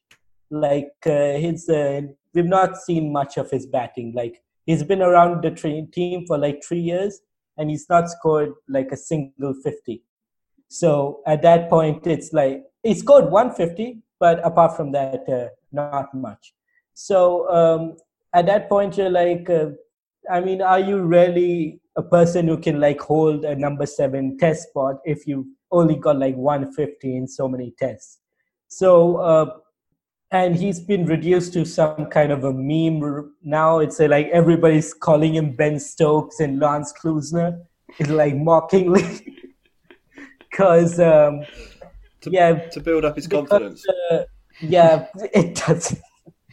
S6: like uh, his uh, we've not seen much of his batting. Like he's been around the tra- team for like three years and he's not scored like a single 50 so at that point it's like he scored 150 but apart from that uh, not much. So um, at that point you're like uh, i mean are you really a person who can like hold a number seven test spot if you only got like 150 in so many tests? So uh, and he's been reduced to some kind of a meme now. It's uh, like everybody's calling him Ben Stokes and Lance Klusener, it's like mockingly, (laughs) because um, yeah,
S4: To build up his
S6: because,
S4: confidence.
S6: uh, yeah, (laughs) it does.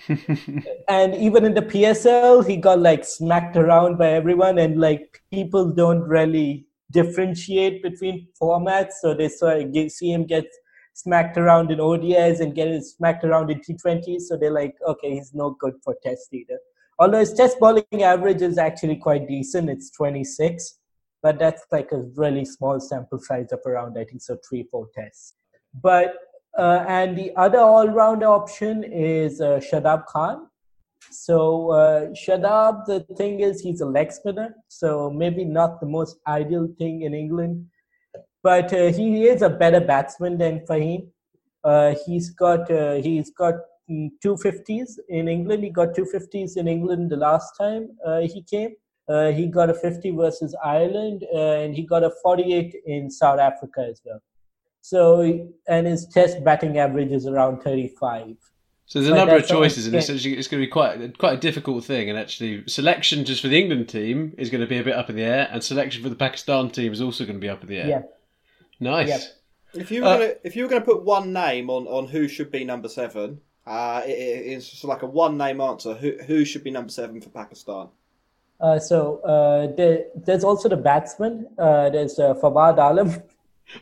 S6: (laughs) and even in the PSL, he got like smacked around by everyone, and like people don't really differentiate between formats, so they saw see him get smacked around in ODIs and get smacked around in T20s. So they're like, okay, he's no good for Test either. Although his Test bowling average is actually quite decent, it's 26, but that's like a really small sample size of around I think so three four Tests. But uh, and the other all-round option is uh, Shadab Khan. So uh, Shadab, the thing is, he's a leg spinner, so maybe not the most ideal thing in England, but uh, he is a better batsman than Fahim. Uh, he's got uh, he's got mm, 250s in England. He got 250s in England the last time uh, he came. Uh, he got a 50 versus Ireland, uh, and he got a 48 in South Africa as well. So, and his test batting average is around 35.
S5: So there's a
S6: But
S5: number of choices, and it's, actually, it's going to be quite quite a difficult thing. And actually, selection just for the England team is going to be a bit up in the air, and selection for the Pakistan team is also going to be up in the air.
S6: Yeah.
S5: Nice.
S6: Yeah.
S4: If you were
S5: Uh,
S4: gonna, if you were going to put one name on, on who should be number seven, uh, it, it- it's just like a one name answer. Who who should be number seven for Pakistan?
S6: Uh, so uh, there, there's also the batsman. Uh, there's uh, Fawad Alam. (laughs)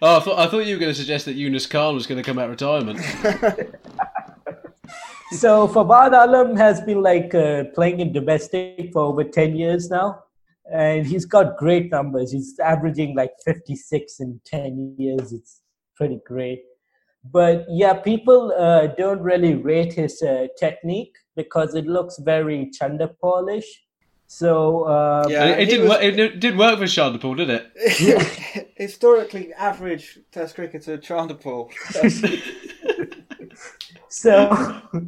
S5: Oh, I thought I thought you were going to suggest that Younis Khan was going to come out of retirement. (laughs)
S6: so Fawad Alam has been like uh, playing in domestic for over 10 years now. And he's got great numbers. He's averaging like 56 in 10 years. It's pretty great. But yeah, people uh, don't really rate his uh, technique because it looks very Chanda Polish. So um,
S5: yeah, it, it didn't. Was, work, it did work for Chanderpaul, did
S4: it? (laughs) Historically, average Test cricketer Chanderpaul. (laughs)
S6: so (laughs)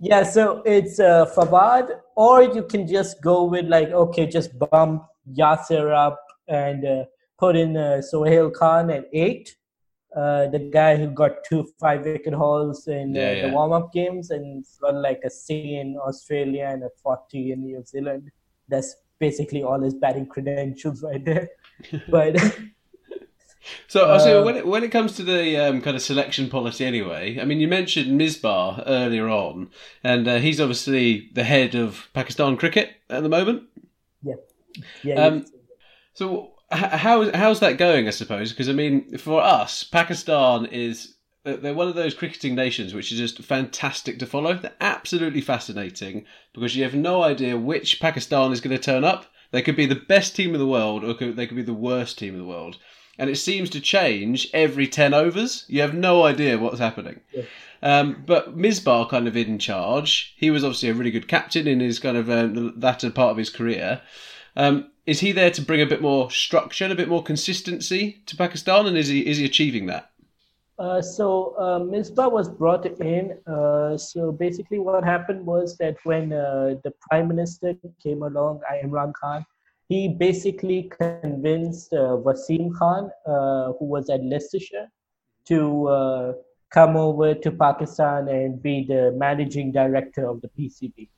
S6: yeah, so it's uh, Fawad, or you can just go with like okay, just bump Yasir up and uh, put in uh, Sohail Khan at eight. Uh, the guy who got two five wicket hauls in uh, yeah, yeah. the warm up games and got like a C in Australia and a 40 in New Zealand. That's basically all his batting credentials right there. (laughs) but (laughs)
S5: so, uh, when it, when it comes to the um, kind of selection policy, anyway, I mean, you mentioned Misbah earlier on, and uh, he's obviously the head of Pakistan cricket at the moment.
S6: Yeah. Yeah.
S5: Um, so, how how's that going? I suppose because I mean, for us, Pakistan is they're one of those cricketing nations which is just fantastic to follow. They're absolutely fascinating because you have no idea which Pakistan is going to turn up. They could be the best team in the world, or they could be the worst team in the world, and it seems to change every ten overs. You have no idea what's happening. Yeah. Um, but Misbah kind of in charge. He was obviously a really good captain in his kind of latter part of his career. Um, is he there to bring a bit more structure, a bit more consistency to Pakistan, and is he is he achieving that?
S6: Uh, so uh, Misbah was brought in. Uh, so basically, what happened was that when uh, the prime minister came along, Imran Khan, he basically convinced uh, Wasim Khan, uh, who was at Leicestershire, to come over to Pakistan and be the managing director of the PCB.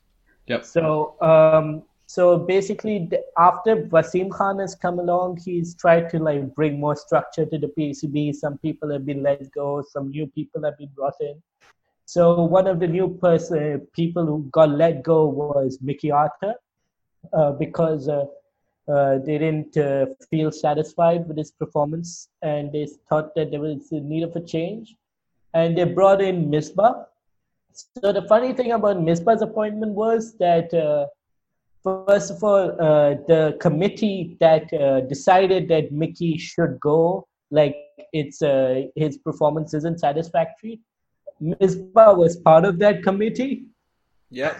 S5: Yep.
S6: So um, so basically, after Wasim Khan has come along, he's tried to like bring more structure to the PCB. Some people have been let go, some new people have been brought in. So one of the new person people who got let go was Mickey Arthur, uh, because uh, uh, they didn't uh, feel satisfied with his performance, and they thought that there was a need of a change, and they brought in Misbah. So the funny thing about Misbah's appointment was that uh, First of all, uh, the committee that uh, decided that Mickey should go, like it's uh, his performance isn't satisfactory. Misbah was part of that committee.
S4: Yeah,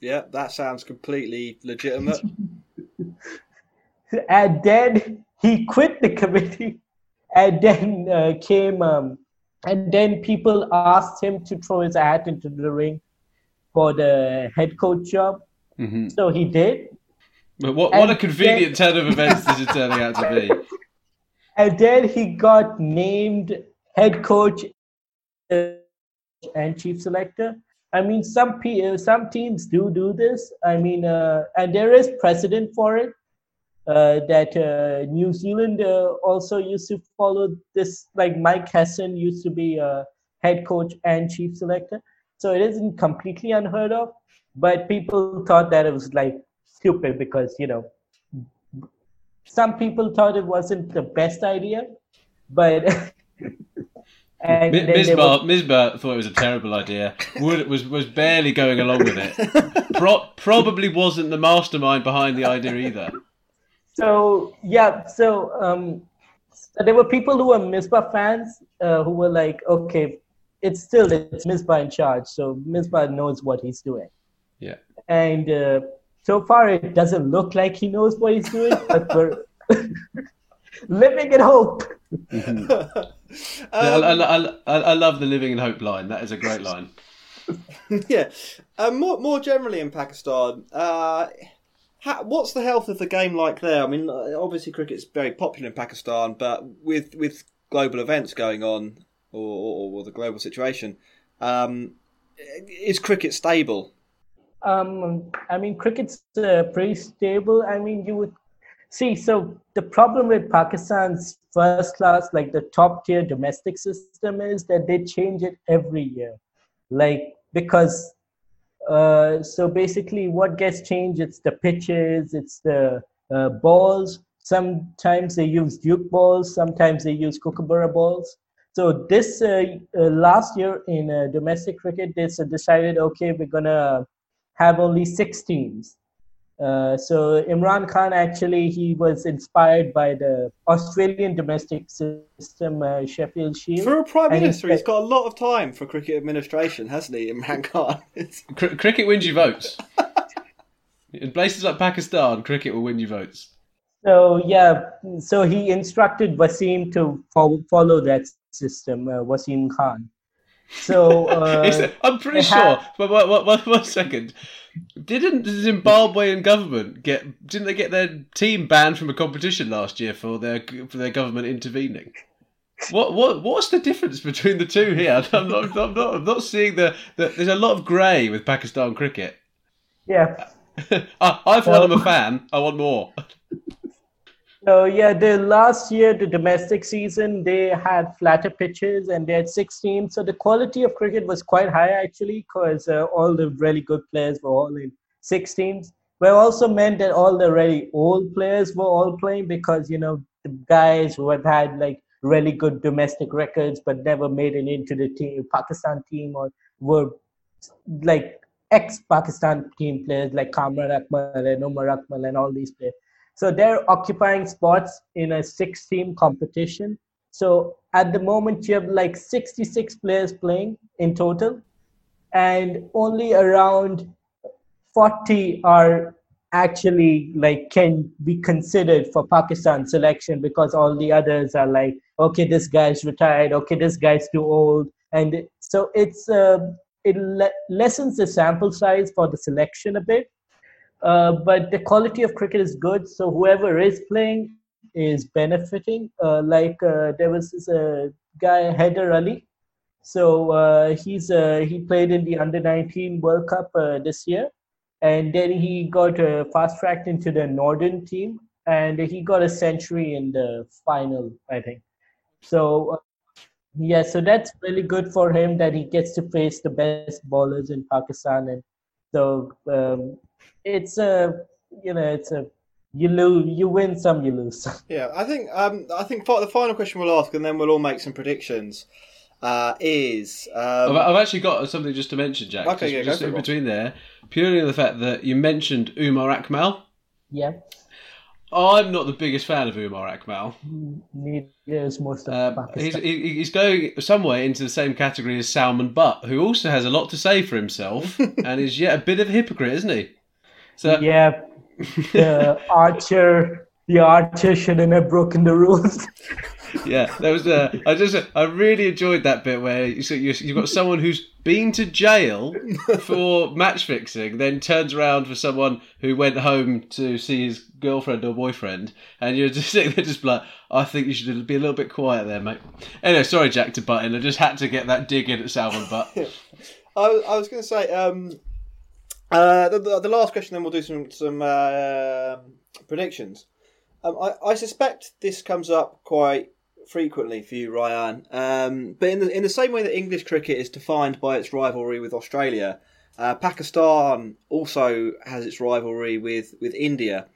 S4: yeah, that sounds completely legitimate. (laughs)
S6: and then he quit the committee, and then uh, came, um, and then people asked him to throw his hat into the ring for the head coach job Mm-hmm. So he did.
S5: But what, what a convenient then, turn of events this is turning out to be. (laughs)
S6: And then he got named head coach and chief selector. I mean, some uh, some teams do do this. I mean, uh, and there is precedent for it. Uh, that uh, New Zealand uh, also used to follow this. Like Mike Hesson used to be a head coach and chief selector, so it isn't completely unheard of but people thought that it was like stupid because you know some people thought it wasn't the best idea but (laughs)
S5: and Misbah, Misbah thought it was a terrible idea. Wood was was barely going along with it. (laughs) Pro- probably wasn't the mastermind behind the idea either.
S6: So yeah, so um, so there were people who were Misbah fans uh, who were like, okay, it's still it's Misbah in charge, so Misbah knows what he's doing.
S5: Yeah.
S6: And uh, so far, it doesn't look like he knows what he's doing, but we're (laughs) living in hope. (laughs)
S5: um, I, I, I, I, love the living in hope line. That is a great line. (laughs)
S4: yeah. Um, more, more generally in Pakistan, uh, how, what's the health of the game like there? I mean, obviously cricket's very popular in Pakistan, but with with global events going on or, or, or the global situation, um, is cricket stable?
S6: Um, I mean, cricket's uh, pretty stable. I mean, you would see. So the problem with Pakistan's first class, like the top tier domestic system, is that they change it every year. Like because, uh, so basically, what gets changed? It's the pitches, it's the uh, balls. Sometimes they use Duke balls. Sometimes they use Kookaburra balls. So this uh, uh, last year in uh, domestic cricket, they decided, okay, we're gonna have only six teams. Uh, so Imran Khan actually he was inspired by the Australian domestic system, uh, Sheffield Shield.
S4: For a prime
S6: And he
S4: minister, he's
S6: said-
S4: got a lot of time for cricket administration, hasn't he, Imran Khan? (laughs)
S5: Cr- cricket wins you votes. In places like Pakistan, cricket will win you votes.
S6: So yeah, so he instructed Wasim to fo- follow that system, uh, Wasim Khan. So (laughs) uh,
S5: I'm pretty sure.
S6: have-
S5: But one, one, one, second. Didn't the Zimbabwean government get? Didn't they get their team banned from a competition last year for their for their government intervening? What what what's the difference between the two here? (laughs) I'm not I'm not, I'm not seeing the, the. There's a lot of grey with Pakistan cricket.
S6: yeah, (laughs)
S5: I, one, I'm a fan. I want more.
S6: So yeah, the last year, the domestic season, they had flatter pitches and they had six teams. So the quality of cricket was quite high actually, because uh, all the really good players were all in six teams. But also meant that all the really old players were all playing because you know the guys who had had like really good domestic records but never made it into the team, Pakistan team or were like ex-Pakistan team players like Kamran Akmal and Umar Akmal and all these players. So they're occupying spots in a six-team competition. So at the moment, you have like 66 players playing in total, and only around 40 are actually like can be considered for Pakistan selection because all the others are like, okay, this guy's retired, okay, this guy's too old, and so it's uh, it le- lessens the sample size for the selection a bit. Uh, but the quality of cricket is good, so whoever is playing is benefiting. Uh, like uh, there was this uh, guy Haider Ali, so uh, he's he played in the under 19 World Cup this year, and then he got fast tracked into the Northern team, and he got a century in the final, I think. So yeah, so that's really good for him that he gets to face the best bowlers in Pakistan, and so um, it's a you know it's a you lose you win some you lose. some. (laughs)
S4: Yeah, I think um, I think the final question we'll ask, and then we'll all make some predictions. Uh, is
S5: I've,
S4: um,
S5: I've actually got something just to mention, Jack.
S4: Okay,
S5: just,
S4: yeah, go
S5: just
S4: for
S5: in
S4: Rob.
S5: between there, purely on the fact that you mentioned Umar Akmal.
S6: yeah,
S5: I'm not the biggest fan of Umar Akmal.
S6: neither is most of
S5: Um, he's, he- he's going somewhere into the same category as Salman Butt, who also has a lot to say for himself (laughs) and is yet a bit of a hypocrite, isn't he? So
S6: yeah, the archer, the archer shouldn't have broken the rules. (laughs)
S5: yeah, there was a. I just I really enjoyed that bit where you, so you, you've got someone who's been to jail for match fixing, then turns around for someone who went home to see his girlfriend or boyfriend, and you're just (laughs) sitting there just like, I think you should be a little bit quiet there, mate. Anyway, sorry, Jack, to butt in. I just had to get that dig in at Salman Butt. (laughs)
S4: I, was- I was going to say um, uh, the, the, the last question, then we'll do some some uh, predictions. Um, I, I suspect this comes up quite frequently for you, Raiyan. Um, but in the in the same way that English cricket is defined by its rivalry with Australia, uh, Pakistan also has its rivalry with with India.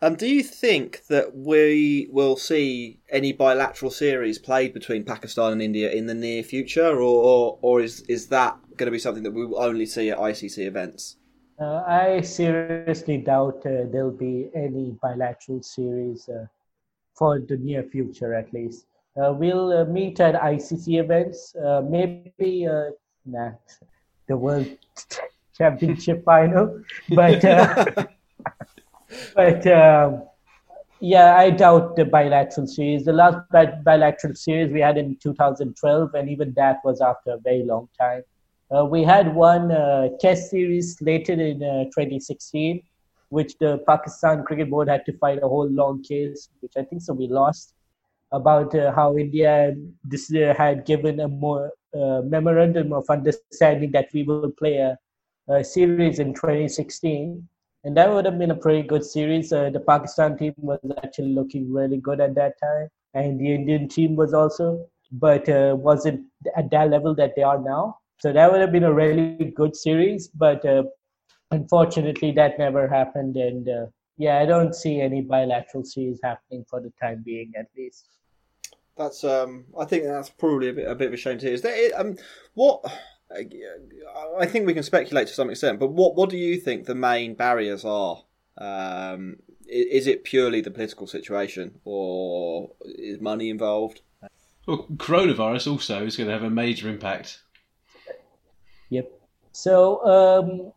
S4: Um, do you think that we will see any bilateral series played between Pakistan and India in the near future, or or, or is is that going to be something that we will only see at ICC events?
S6: Uh, I seriously doubt uh, there'll be any bilateral series uh, for the near future, at least. Uh, we'll uh, meet at ICC events, uh, maybe uh, nah, the World (laughs) Championship final, but uh, (laughs) but um, yeah, I doubt the bilateral series. The last bi- bilateral series we had in 2012, and even that was after a very long time. Uh, we had one uh, test series slated in uh, 2016, which the Pakistan Cricket Board had to fight a whole long case, which I think so we lost, about uh, how India this year had given a more uh, memorandum of understanding that we will play a, a series in 2016. And that would have been a pretty good series. Uh, the Pakistan team was actually looking really good at that time, and the Indian team was also, but wasn't at that level that they are now. So that would have been a really good series, but uh, unfortunately, that never happened. And uh, yeah, I don't see any bilateral series happening for the time being, at least.
S4: That's um. I think that's probably a bit a bit of a shame to hear. Is there um what? I think we can speculate to some extent, but what what do you think the main barriers are? Um, i- is it purely the political situation, or is money involved?
S5: Well, coronavirus also is going to have a major impact.
S6: Yep. So um,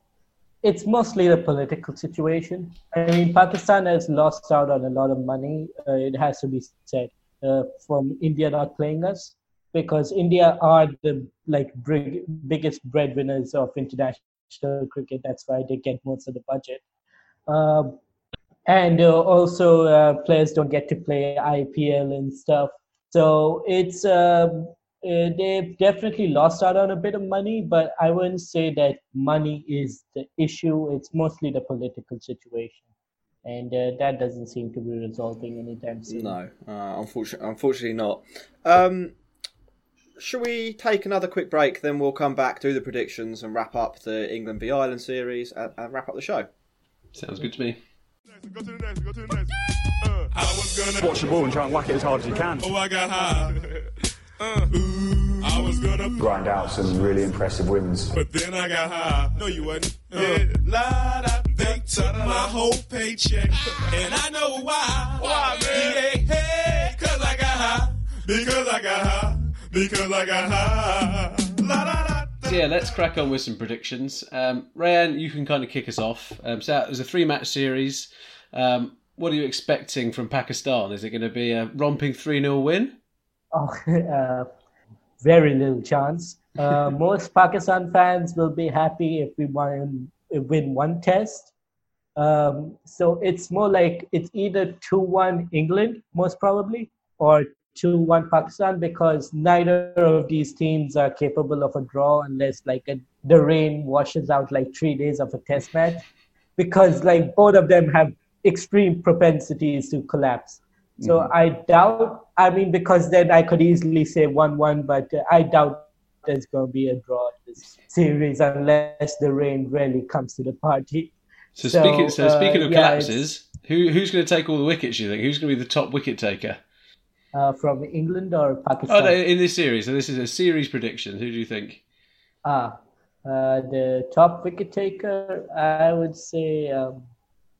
S6: it's mostly the political situation. I mean, Pakistan has lost out on a lot of money. Uh, it has to be said uh, from India not playing us because India are the like big, biggest breadwinners of international cricket. That's why they get most of the budget. Um, and uh, also uh, players don't get to play IPL and stuff. So it's um, uh, they've definitely lost out on a bit of money, but I wouldn't say that money is the issue. It's mostly the political situation, and uh, that doesn't seem to be resolving anytime soon.
S4: No, uh, unfortunately, unfortunately not. Um, shall we take another quick break? Then we'll come back, do the predictions, and wrap up the England v Ireland series, and, and wrap up the show.
S5: Sounds good to me.
S10: Watch the ball and try and whack it as hard as you can.
S11: Oh, I got high. (laughs) Uh, ooh, I was gonna
S10: Grind out some really impressive wins.
S11: but then I got high. No, you wasn't. Yeah, la, da, they took my whole paycheck, and I know why. Why, man? Yeah, hey, cause I got high. Because I got high. Because I got high. La, da, da, da.
S5: So yeah, let's crack on with some predictions. Um, Raiyan, you can kind of kick us off. Um, so there's a three-match series. Um, what are you expecting from Pakistan? Is it going to be a romping 3 0 win?
S6: Oh, (laughs) uh, very little chance. Uh, (laughs) most Pakistan fans will be happy if we win, win one test. Um, so it's more like it's either 2 1 England, most probably, or 2 1 Pakistan, because neither of these teams are capable of a draw unless like a, the rain washes out like three days of a test match. Because like both of them have extreme propensities to collapse. So I doubt. I mean, because then I could easily say one-one, but uh, I doubt there's going to be a draw in this series unless the rain really comes to the party.
S5: So, speaking, so
S6: uh,
S5: speaking of
S6: yeah,
S5: collapses, who, who's going to take all the wickets? You think who's going to be the top wicket taker?
S6: uh, from England or Pakistan.
S5: Oh, no, in this series. So this is a series prediction. Who do you think?
S6: Ah, uh, the top wicket taker, I would say um,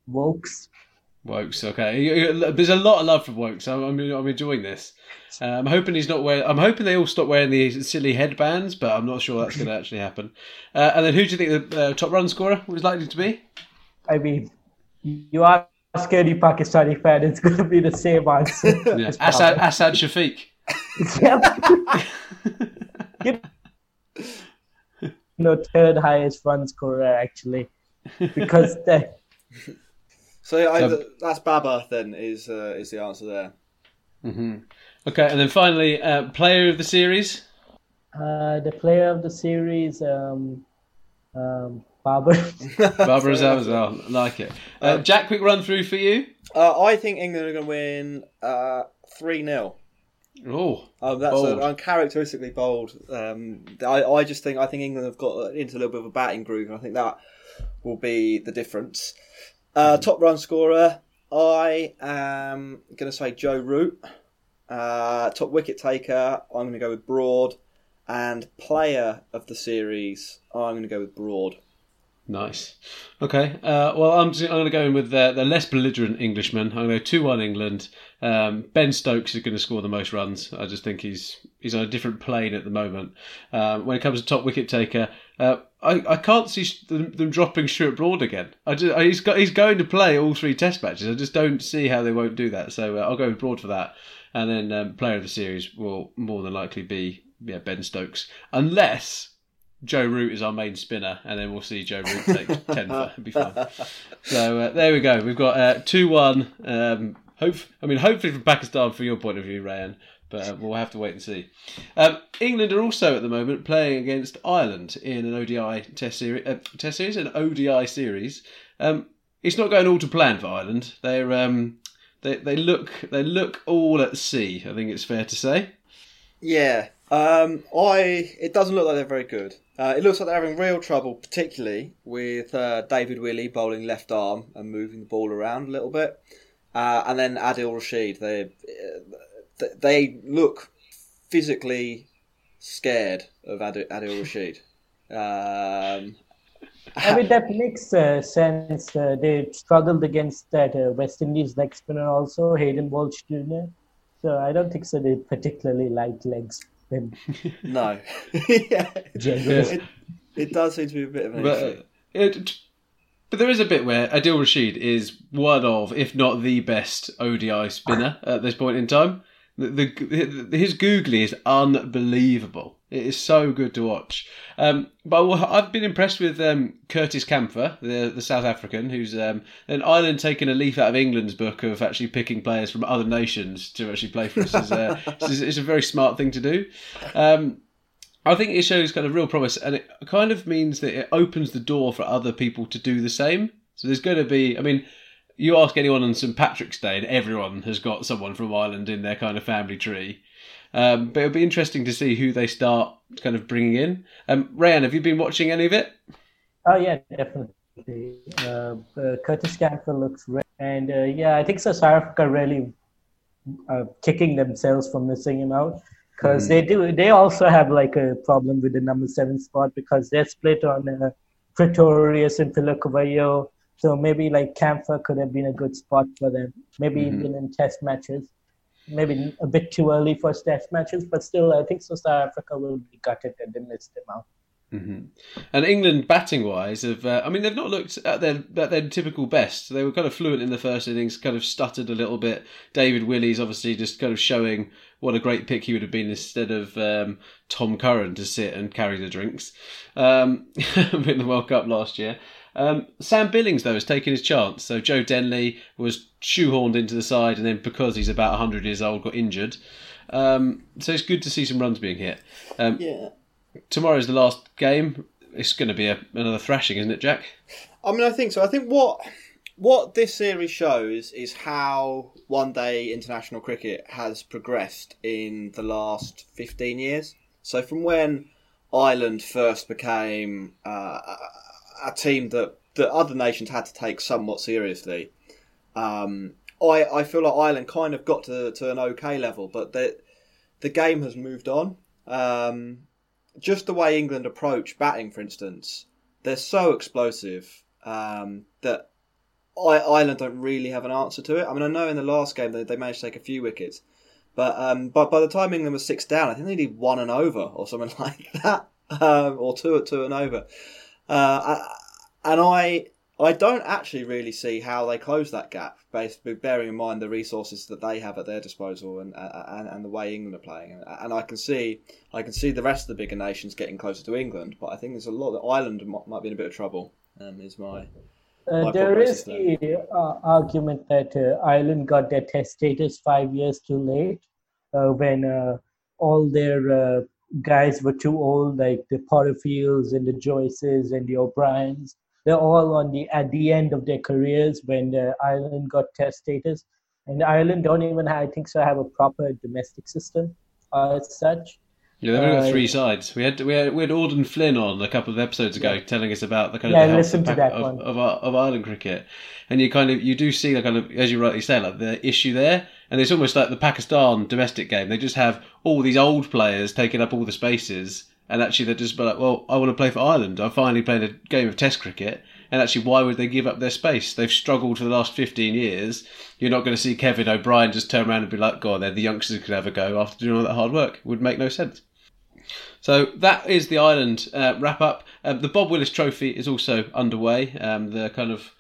S6: Woakes.
S5: Woakes. Okay, there's a lot of love for Woakes. I'm, I'm, I'm enjoying this. Uh, I'm hoping he's not wearing. I'm hoping they all stop wearing these silly headbands, but I'm not sure that's going to actually happen. Uh, and then who do you think the uh, top run scorer was likely to be?
S6: I mean, you are a any Pakistani fan, it's going to be the same answer. (laughs)
S5: Yeah.
S6: Asad.
S5: Asad Shafiq. (laughs)
S6: You (laughs) know, third highest run scorer actually, because the,
S4: So, I,
S5: So-
S4: that's Babar. Then is uh, is the answer there?
S5: hmm Okay, and then finally, uh, player of the series.
S6: uh, the player of the series, um, um, Babar.
S5: Barbara (laughs) as well. (laughs) Like it. Uh, Jack, quick run through for you.
S4: Uh, I think England are going to win uh, three 0
S5: Oh,
S4: Oh, that's
S5: Bold.
S4: a, uncharacteristically bold. Um, I, I just think I think England have got into a little bit of a batting groove, and I think that will be the difference. Uh, top run scorer, I am going to say Joe Root. Uh, top wicket taker, I'm going to go with Broad, and player of the series, I'm going to go with Broad.
S5: Nice. Okay. Uh, well, I'm, I'm going to go in with the, the less belligerent Englishman. I'm going to go two one England. Um, ben Stokes is going to score the most runs. I just think he's he's on a different plane at the moment. Um, when it comes to top wicket taker, uh, I, I can't see them, them dropping Stuart Broad again. I just, I, he's got he's going to play all three Test matches. I just don't see how they won't do that. So uh, I'll go with Broad for that. And then um, player of the series will more than likely be yeah Ben Stokes, unless Joe Root is our main spinner, and then we'll see Joe Root take (laughs) ten. for- It'll be fun. So uh, there we go. We've got uh, two one. Um, hope I mean hopefully from Pakistan from your point of view, Raiyan, but uh, we'll have to wait and see. Um, England are also at the moment playing against Ireland in an ODI Test series. Uh, test series, an ODI series. Um, it's not going all to plan for Ireland. They're um, they they look they look all at sea. I think it's fair to say.
S4: Yeah, um, I. It doesn't look like they're very good. Uh, it looks like they're having real trouble, particularly with uh, David Willey bowling left arm and moving the ball around a little bit, uh, and then Adil Rashid. They th- they look physically scared of Adil, Adil Rashid. Um,
S6: I mean, that makes uh, sense. Uh, they struggled against that uh, West Indies leg spinner also, Hayden Walsh Jr. So I don't think so. They particularly like legs. spin. (laughs)
S4: no, (laughs) yeah,
S6: Generally.
S4: it, it does seem to be a bit of an
S5: But,
S4: issue.
S5: uh, it, but there is a bit where Adil Rashid is one of, if not the best ODI spinner at this point in time. The, the his googly is unbelievable. It is so good to watch. Um, but I've been impressed with um, Curtis Campher, the the South African, who's um, an Ireland taking a leaf out of England's book of actually picking players from other nations to actually play for us. is, uh, (laughs) it's, it's a very smart thing to do. Um, I think it shows kind of real promise, and it kind of means that it opens the door for other people to do the same. So there's going to be, I mean, you ask anyone on St Patrick's Day, and everyone has got someone from Ireland in their kind of family tree. Um, but it'll be interesting to see who they start kind of bringing in. Um, Raiyan, have you been watching any of it?
S6: Oh yeah, definitely. Uh, uh, Curtis Campher looks great, and uh, yeah, I think so. South Africa really uh, kicking themselves for missing him out because
S5: Mhm.
S6: they do. They also have like a problem with the number seven spot because they're split on uh, Pretorius and Phehlukwayo. So maybe like Campher could have been a good spot for them. Maybe
S5: Mhm.
S6: even in test matches. Maybe a bit too early for test matches, but still, I think so. South Africa will be gutted that they missed him out.
S5: hmm And England, batting wise, have uh, I mean they've not looked at their at their typical best. They were kind of fluent in the first innings, kind of stuttered a little bit. David Willey's obviously just kind of showing what a great pick he would have been instead of um, Tom Curran to sit and carry the drinks um, (laughs) in the World Cup last year. Um, Sam Billings though has taken his chance. So Joe Denly was shoehorned into the side, and then because he's about hundred years old, got injured. Um, so it's good to see some runs being hit. Um,
S4: yeah.
S5: tomorrow's the last game. It's going to be a, another thrashing, isn't it, Jack?
S4: I mean, I think so. I think what what this series shows is how one day international cricket has progressed in the last 15 years. So, from when Ireland first became uh, a team that, that other nations had to take somewhat seriously, um, I, I feel like Ireland kind of got to, to an okay level, but the, the game has moved on. Um, just the way England approach batting, for instance, they're so explosive um, that I, Ireland don't really have an answer to it. I mean, I know in the last game they, they managed to take a few wickets, but um, but by the time England was six down, I think they needed one and over or something (laughs) like that, um, or two two and over. Uh, I- and I I don't actually really see how they close that gap, based bearing in mind the resources that they have at their disposal and and, and the way England are playing. And, and I can see I can see the rest of the bigger nations getting closer to England, but I think there's a lot that Ireland might, might be in a bit of trouble. Um, is my
S6: Uh, there the uh, argument that uh, Ireland got their test status five years too late uh, when uh, all their uh, guys were too old, like the Porterfields and the Joyces and the O'Briens. They're all on the at the end of their careers when uh, Ireland got test status, and Ireland don't even, I think, so have a proper domestic system as such.
S5: Yeah, they've only got
S6: Uh,
S5: three sides. We had we had, we had Auden Flynn on a couple of episodes ago, telling us about the kind
S6: Yeah,
S5: of the
S6: listen to
S5: impact
S6: that
S5: of, of, of, Ireland cricket, and you kind of you do see the kind of as you rightly say, like the issue there, and it's almost like the Pakistan domestic game. They just have all these old players taking up all the spaces, and actually they're just like, well, I want to play for Ireland. I finally played a game of Test cricket. And actually, why would they give up their space? They've struggled for the last 15 years. You're not going to see Kevin O'Brien just turn around and be like, God, they're the youngsters who could have a go after doing all that hard work. It would make no sense. So that is the Ireland uh, wrap up. Um, the Bob Willis Trophy is also underway. Um, the kind of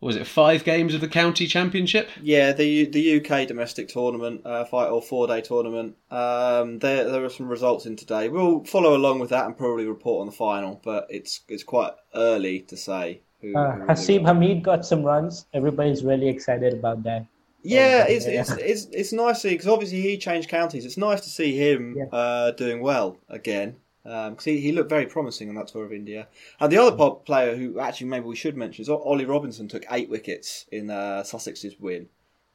S5: what was it five games of the county championship?
S4: Yeah, the the UK domestic tournament, uh, fight or four day tournament. Um, there there are some results in today. We'll follow along with that and probably report on the final, but it's it's quite early to say. Who,
S6: Uh,
S4: who
S6: Haseeb Hameed got some runs. Everybody's really excited about that.
S4: Yeah,
S6: Oh,
S4: it's,
S6: yeah.
S4: it's it's it's nice because obviously he changed counties. It's nice to see him uh, doing well again because he, he looked very promising on that tour of India. And the other pop player who actually maybe we should mention is Ollie Robinson took eight wickets in uh, Sussex's win.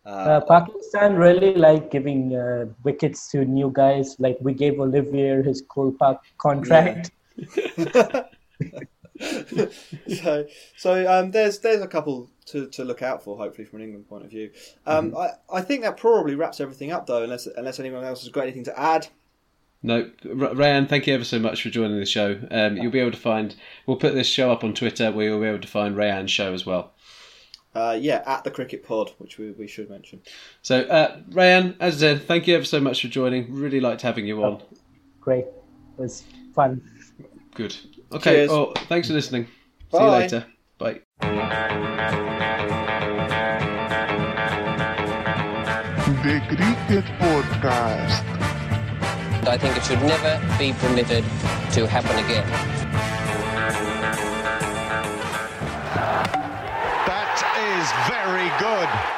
S6: Uh, Pakistan really like giving uh, wickets to new guys. Like we gave Olivier his Kolpak contract. (laughs) (laughs) (laughs)
S4: so, so um, there's there's a couple to, to look out for, hopefully from an England point of view. Um,
S5: Mm-hmm.
S4: I, I think that probably wraps everything up, though, unless unless anyone else has got anything to add.
S5: No, R- Raiyan, thank you ever so much for joining the show. Um, you'll be able to find. We'll put this show up on Twitter, where you'll be able to find Raiyan's show as well.
S4: Uh, yeah, at the Cricket Pod, which we, we should mention.
S5: So, uh, Raiyan, as I said, thank you ever so much for joining. Really liked having you on.
S6: Great. It was fun.
S5: Good. Okay.
S4: Cheers.
S5: Oh, thanks for listening. Bye. See you later. Bye.
S1: The Cricket Podcast.
S2: I think it should never be permitted to happen again. That is very good.